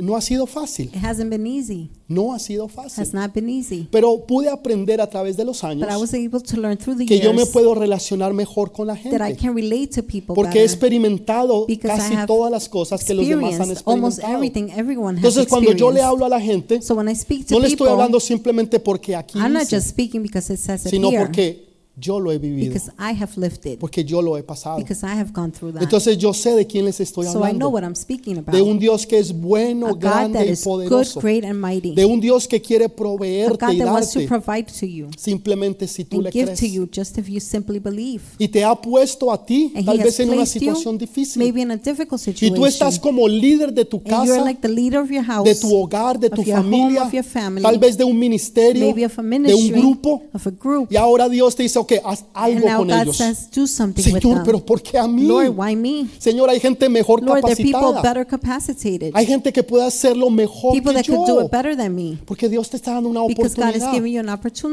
no ha sido fácil. it hasn't been easy. No ha sido fácil. has not been easy. Pero pude aprender a través de los años But I was able to learn through the que yo me puedo relacionar mejor con la that I gente. can relate to people Porque he better. experimentado Because I casi have todas las cosas que los demás han almost experimentado. everything everyone has Entonces cuando yo le hablo a la gente, So when I speak to no le estoy hablando simplemente porque aquí I'm not dice, just speaking because it says it sino here, porque yo lo he vivido, because I have lived it, porque yo lo he pasado. because I have gone through that. Entonces yo sé de quién les estoy So I know hablando. what I'm speaking about. De un Dios que es bueno, grande y is good, poderoso. great, and mighty. De un Dios que quiere A proveerte God y that wants to darte provide to you simplemente si tú and le give to crees. you just if you simply believe. Y te ha puesto a ti And tal He vez en una placed you situación difícil. maybe in a difficult Y situation. tú estás como líder de tu and you're casa, like the leader of your house, de tu hogar, de tu of your home, familia, of your family, tal vez de un ministerio, maybe of a de un grupo. of a group. Y ahora Dios te dice, ok, haz and algo con God ellos. says, do something with Señor, pero ¿por qué a mí? Lord, why me? Señor, hay gente mejor Lord, capacitada. better capacitated. Hay gente que puede hacerlo mejor People que do yo. it better than me. Porque Dios te está dando una oportunidad.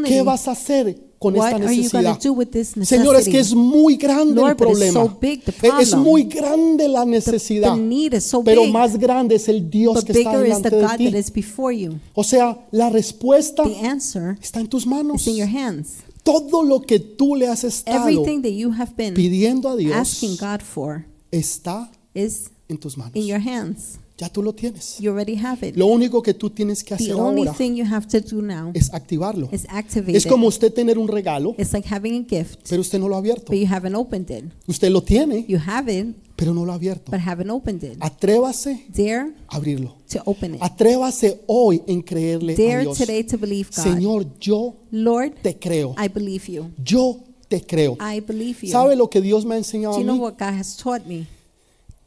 ¿Qué vas a hacer con What esta necesidad? Señor, es que es muy grande el Lord, it's problema. so big, the Eh, Es problem. muy grande la The, necesidad. the is so Pero más grande es el Dios but que está the delante de ti. O sea, la respuesta The está en tus manos. Todo lo que tú le has estado Everything that you have been pidiendo a Dios asking God for está is en tus manos. in your hands. Ya tú lo tienes. You already have it. Lo único que tú tienes que The hacer only ahora thing you have to do now es activarlo. is activate Es it. como usted tener un regalo, It's like having a gift, pero usted no lo ha abierto. but you haven't opened it. Usted lo tiene, You have it, pero no lo ha abierto. but haven't opened it. Atrévase Dare a abrirlo. to open it. Atrévase hoy en creerle a Dare Dios. today to believe God. Señor, yo Lord, te creo. I believe you. Yo te creo. I believe you. ¿Sabe lo que Dios me ha enseñado Do a you know mí? what God has taught me?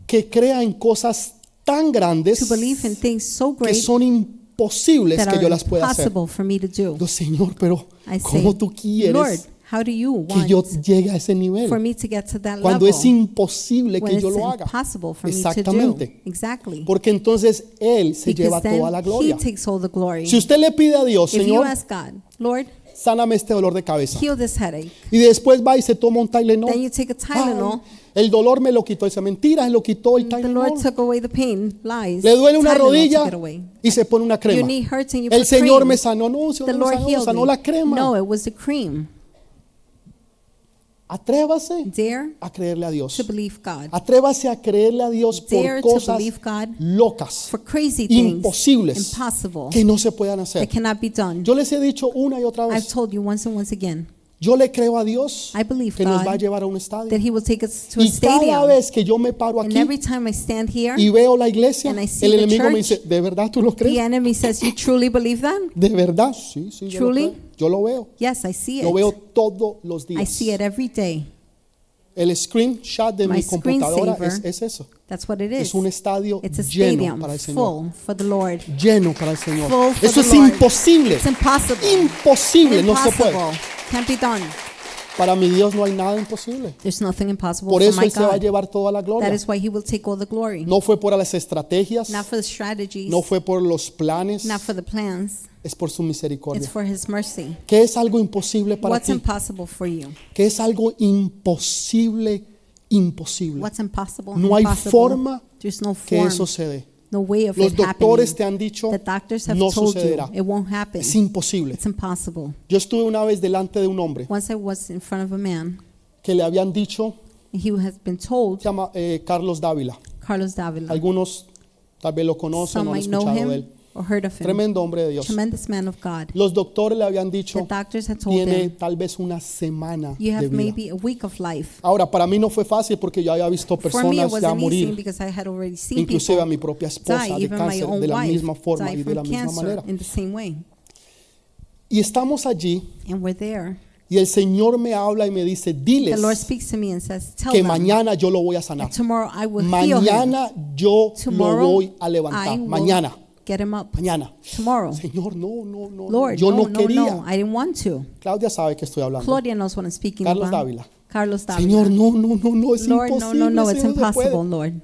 Que crea en cosas tan grandes To believe in things so que great son imposibles que yo las pueda hacer. Yo, Señor, pero ¿cómo tú Lord, quieres how do you que yo want llegue a ese nivel? for me to get to that Cuando level es imposible que yo lo haga. impossible for me to do? Exactamente. Exactly. Porque entonces Él se Because lleva toda la gloria. Si usted le pide a Dios, Señor, God, Lord, sáname este dolor de cabeza. Heal this headache. Y después va y se toma un Tylenol. Then you take a Tylenol. Ay, el dolor me lo quitó. Esa mentira, él lo quitó el The Tylenol. Lord took away the pain. Lies. Le duele una Tylenol rodilla y se pone una Your crema. knee hurts and you El Señor cream. me sanó. No, Señor The no me Lord sanó, sanó la crema. No, it was the cream. Atrévase Dare a creerle a Dios. to believe God. Atrévase a creerle a Dios por Dare to cosas God locas, for crazy things, imposibles, que no se puedan hacer. that cannot be done. Yo les he dicho una y otra I've vez, told you once and once again yo le creo a Dios I believe que nos God va a llevar a un estadio. that He will take us to a Y cada stadium. vez que yo me paro And aquí every time I stand here, y veo la iglesia, and I see el the enemigo me church, dice, ¿de verdad tú lo the crees? enemy says, You truly believe that? ¿De verdad? Sí, sí, yo lo, Truly? creo. Yo lo veo. Yes, I see Lo veo it. todos los I días. see it every day. El screenshot de My mi computadora es, screensaver. es eso. That's what it is. Es un estadio It's a lleno stadium para el Señor. full for the Lord. Lleno para el Señor. Full for Eso the es Lord. imposible. It's impossible. Imposible, no se puede. Impossible. Can't be done. Para mi Dios no hay nada imposible. There's nothing impossible Por for eso my Él se va a God. llevar toda la That gloria. is why He will take all the glory. No fue por las estrategias, Not for the strategies, no fue por los planes, not for the plans. es por su It's misericordia. for His mercy. ¿Qué es algo imposible para What's ti? impossible for you? ¿Qué es algo imposible, imposible? What's impossible? No hay impossible? forma There's no Que form, eso se dé. No way of Los it doctores te han dicho, The doctors have no told you sucederá. it won't happen. Es imposible. It's impossible. Yo estuve una vez delante de un hombre Once I was in front of a man, que le habían dicho, and he has been told, se llama eh, Carlos Dávila. Carlos Davila. Algunos tal vez lo conocen Some o han might know escuchado de él. Or heard of him. Tremendo hombre de Dios. Tremendous man of God. Los doctores le habían The dicho, doctors had told tiene him, tal vez una semana you de have vida. maybe a week of life. Ahora, para mí no fue fácil porque yo había visto For me, it personas ya wasn't easy morir, because I had already seen inclusive a people mi propia esposa die, de even my cáncer, own de la wife misma forma die y de la from misma cancer manera. in the same way. Y estamos allí And we're there. y el Señor me habla y me dice, The diles Lord speaks to me and says, tell que them mañana yo lo voy a sanar. that tomorrow I will heal him. Mañana yo lo Tomorrow voy a I levantar. will Mañana, get him up. mañana. Tomorrow. Señor, no, no, no. no. Lord, yo no, no, no, quería. no. I didn't want to. Claudia sabe que estoy hablando. Claudia knows what I'm speaking Carlos about. Dávila. Carlos Dávila. Señor, no, no, no, no, es Lord, no, imposible. no, no, it's no se puede. impossible, Lord.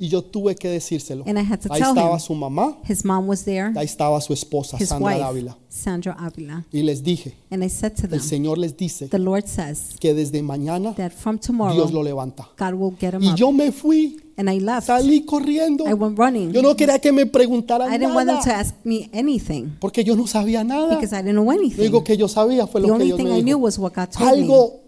Y yo tuve que decírselo. And I had to Ahí tell estaba him. su mamá, His mom was there, ahí estaba su esposa, his Sandra wife, Dávila. Sandra Avila. Y les dije, And I said to them, el Señor les dice the Lord says que desde mañana that from Dios tomorrow, lo levanta. God will get him Y up. yo me fui, And I left. salí corriendo. I went running. Yo no quería que me preguntaran I didn't want them to nada, ask me anything porque yo no sabía nada. because I didn't know Lo anything. único que yo sabía fue The lo que only Dios thing me I knew dijo. was what God told me. Algo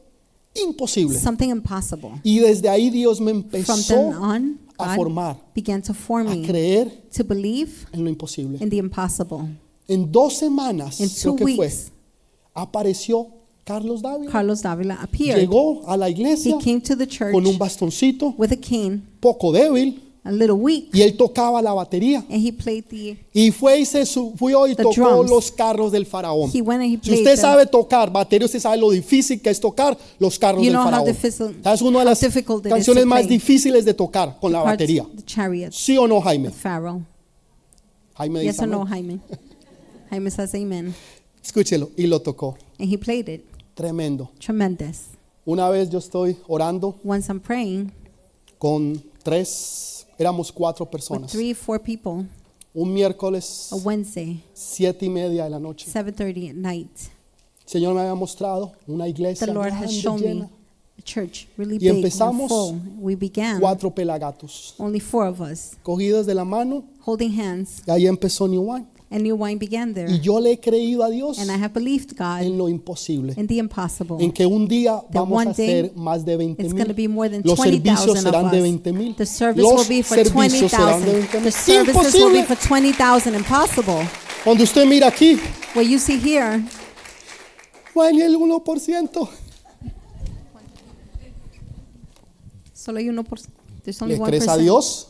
imposible. Something impossible. Y desde ahí Dios me From empezó on, a formar, began to form a me creer to believe en lo imposible. in the impossible. En dos semanas, In creo two que fue, weeks, apareció Carlos Dávila. Carlos Davila appeared. Llegó a la iglesia He came to the church con un bastoncito with a cane, poco débil a little weak, y él tocaba la batería. and he played the. Y fue y se subió y tocó drums. los carros del faraón. He went and he Si played usted them. sabe tocar batería, usted sabe lo difícil que es tocar los carros You del faraón. Es una de las canciones más difíciles de tocar con la batería. The chariots. ¿Sí o no, Jaime? Jaime Yes dice or no. Jaime? Jaime says amen. Escúchelo. Y lo tocó. And he played it. Tremendo. Tremendous. Una vez yo estoy orando Once I'm praying con tres, éramos cuatro with personas. three, four people, Un miércoles, a Wednesday, siete y media de la noche. 7.30 at night, El Señor me había mostrado una iglesia the Lord has grande, shown me llena, a church really Y big and empezamos full. We began, cuatro pelagatos, only four of us, cogidos de la mano, holding hands, y ahí empezó New Wine. And new wine began there. Y yo le he creído a Dios And I have believed God en lo imposible, in the impossible. en que un día vamos a one day hacer más de 20 It's going to be mil. more than Los servicios 20,000 serán of de us. 20 mil. The service Los will be for servicios serán de 20,000. 20 The mil. services will be Imposible. for 20,000. Impossible. Cuando usted mira aquí, What you see here, el 1%. solo hay uno por, there's only ¿Le crees a. Dios?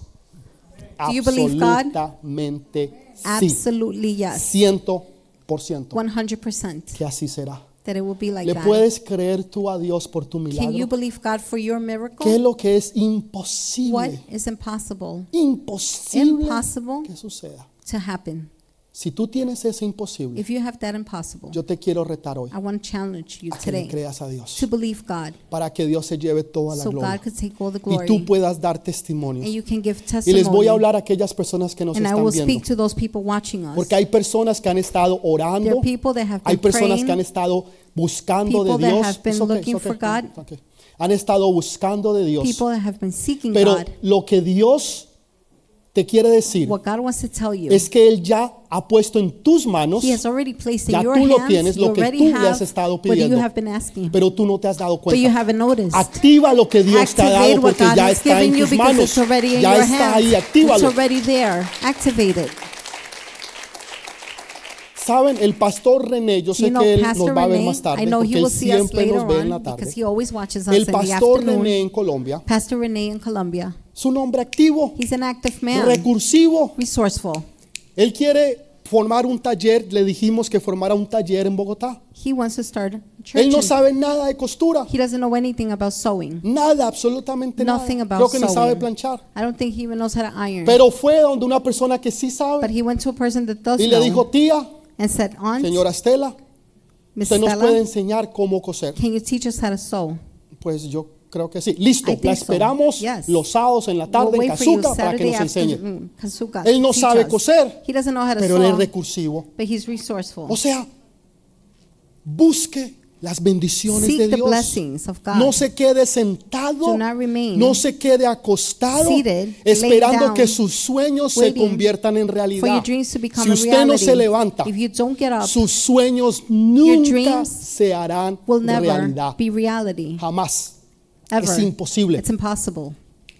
Do you believe God? Absolutamente. Absolutely yes. Ciento por ciento. 100% Que así será. that it will be like ¿Le that. puedes creer tú a Dios por tu Can you milagro? believe God for your miracle? ¿Qué es lo que es What imposible? is impossible Imposible Impossible. que suceda. to happen? Si tú tienes ese imposible, If you have that impossible, yo te quiero retar hoy I want to challenge you a que le today creas a Dios to believe God para que Dios se lleve toda la so God gloria could take all the y glory tú puedas dar and testimonio. you can give Y les voy a hablar a aquellas personas que nos And I están will viendo. speak to those people watching us. Porque hay personas que han estado There orando, are people that have hay been personas que han estado buscando de People that Dios. have been It's okay, looking okay, for God. it's okay. Han estado buscando de Dios. People that have been seeking Pero God. lo que Dios te quiere decir What God wants to tell you, es que Él ya ha puesto en tus manos, Ya tú lo tienes, lo que tú le has estado pidiendo. pero tú no te has dado cuenta. Activa lo que Dios te ha dado porque ya está en tus manos. it's already in Ya está ahí, actívalo. Saben, el pastor René, yo sé you know que él nos Pastor va a ver René? más tarde porque él siempre nos ve en la tarde. because he always watches us El pastor. René en Colombia Es un hombre activo, He's an active man, recursivo. resourceful. Él quiere formar un taller, le dijimos que formara un taller en Bogotá. He wants to start a church. Él no sabe nada de costura, he doesn't know anything about sewing. nada, absolutamente Nothing nada. about Creo que ni sabe sewing. planchar. I don't think he even knows how to iron. Pero fue donde una persona que sí but sabe he went to a person that does y le know dijo, tía, and said, Aunt, señora Estela, Miss usted nos puede Stella, enseñar cómo coser. can you teach us how to sew? Pues yo creo que sí. Listo, la so. esperamos Yes. los sábados en la We'll tarde en for you Cazuca para que nos enseñe. afternoon. Kazuka, Él no sabe us. coser, pero él es recursivo. but he's resourceful. O sea, busque las bendiciones Seek de the Dios. blessings of God. No se quede sentado, no se quede acostado, seated, esperando laying que down, sus sueños se conviertan en for your realidad. dreams to become Si usted no se levanta, if you don't get up, sus sueños nunca se harán will never realidad. be reality. Jamás. Ever. Es imposible. It's impossible.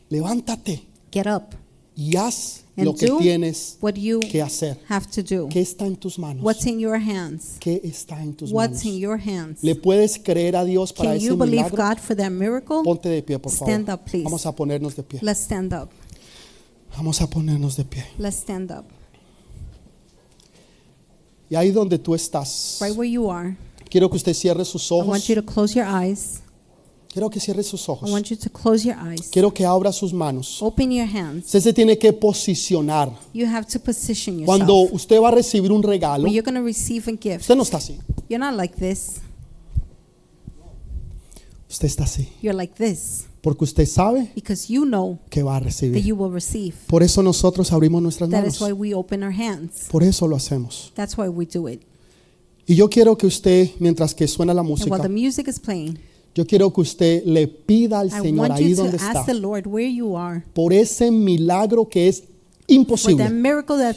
Levántate Get up y haz and lo que do tienes what you que hacer. have to do. ¿Qué está en tus manos? What's in your hands? ¿Qué está en tus What's in manos? your hands? ¿Le puedes creer a Dios para Can ese you believe milagro? God for that miracle? Ponte de pie, por favor. Stand up, please. Vamos a ponernos de pie. Let's stand up. Vamos a ponernos de pie. Let's stand up. Y ahí donde tú estás, Right where you are. quiero que usted cierre sus I ojos. want you to close your eyes. Quiero que cierre sus I ojos. want you to close your eyes. Quiero que abra sus manos. Open your hands. Usted se tiene que posicionar. You have to position Cuando yourself. usted va a recibir un regalo, When you're going to receive a gift, usted no está así. you're not like this. Usted está así. You're like this Porque usted sabe because you know que va a that recibir. you will receive. Por eso nosotros abrimos nuestras That is manos. why we open our hands. Por eso lo hacemos. That's why we do it. Y yo quiero que usted, mientras que suena la And while música, the music is playing, yo quiero que usted le pida al Señor ahí donde está Lord, por ese milagro que es imposible. Impossible,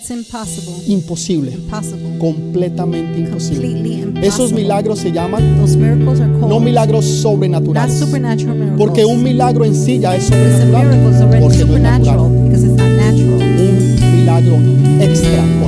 imposible. Impossible. Completamente imposible. Esos milagros se llaman no milagros sobrenaturales. Porque un milagro en sí ya es sobrenatural. Porque no es natural. Un milagro extra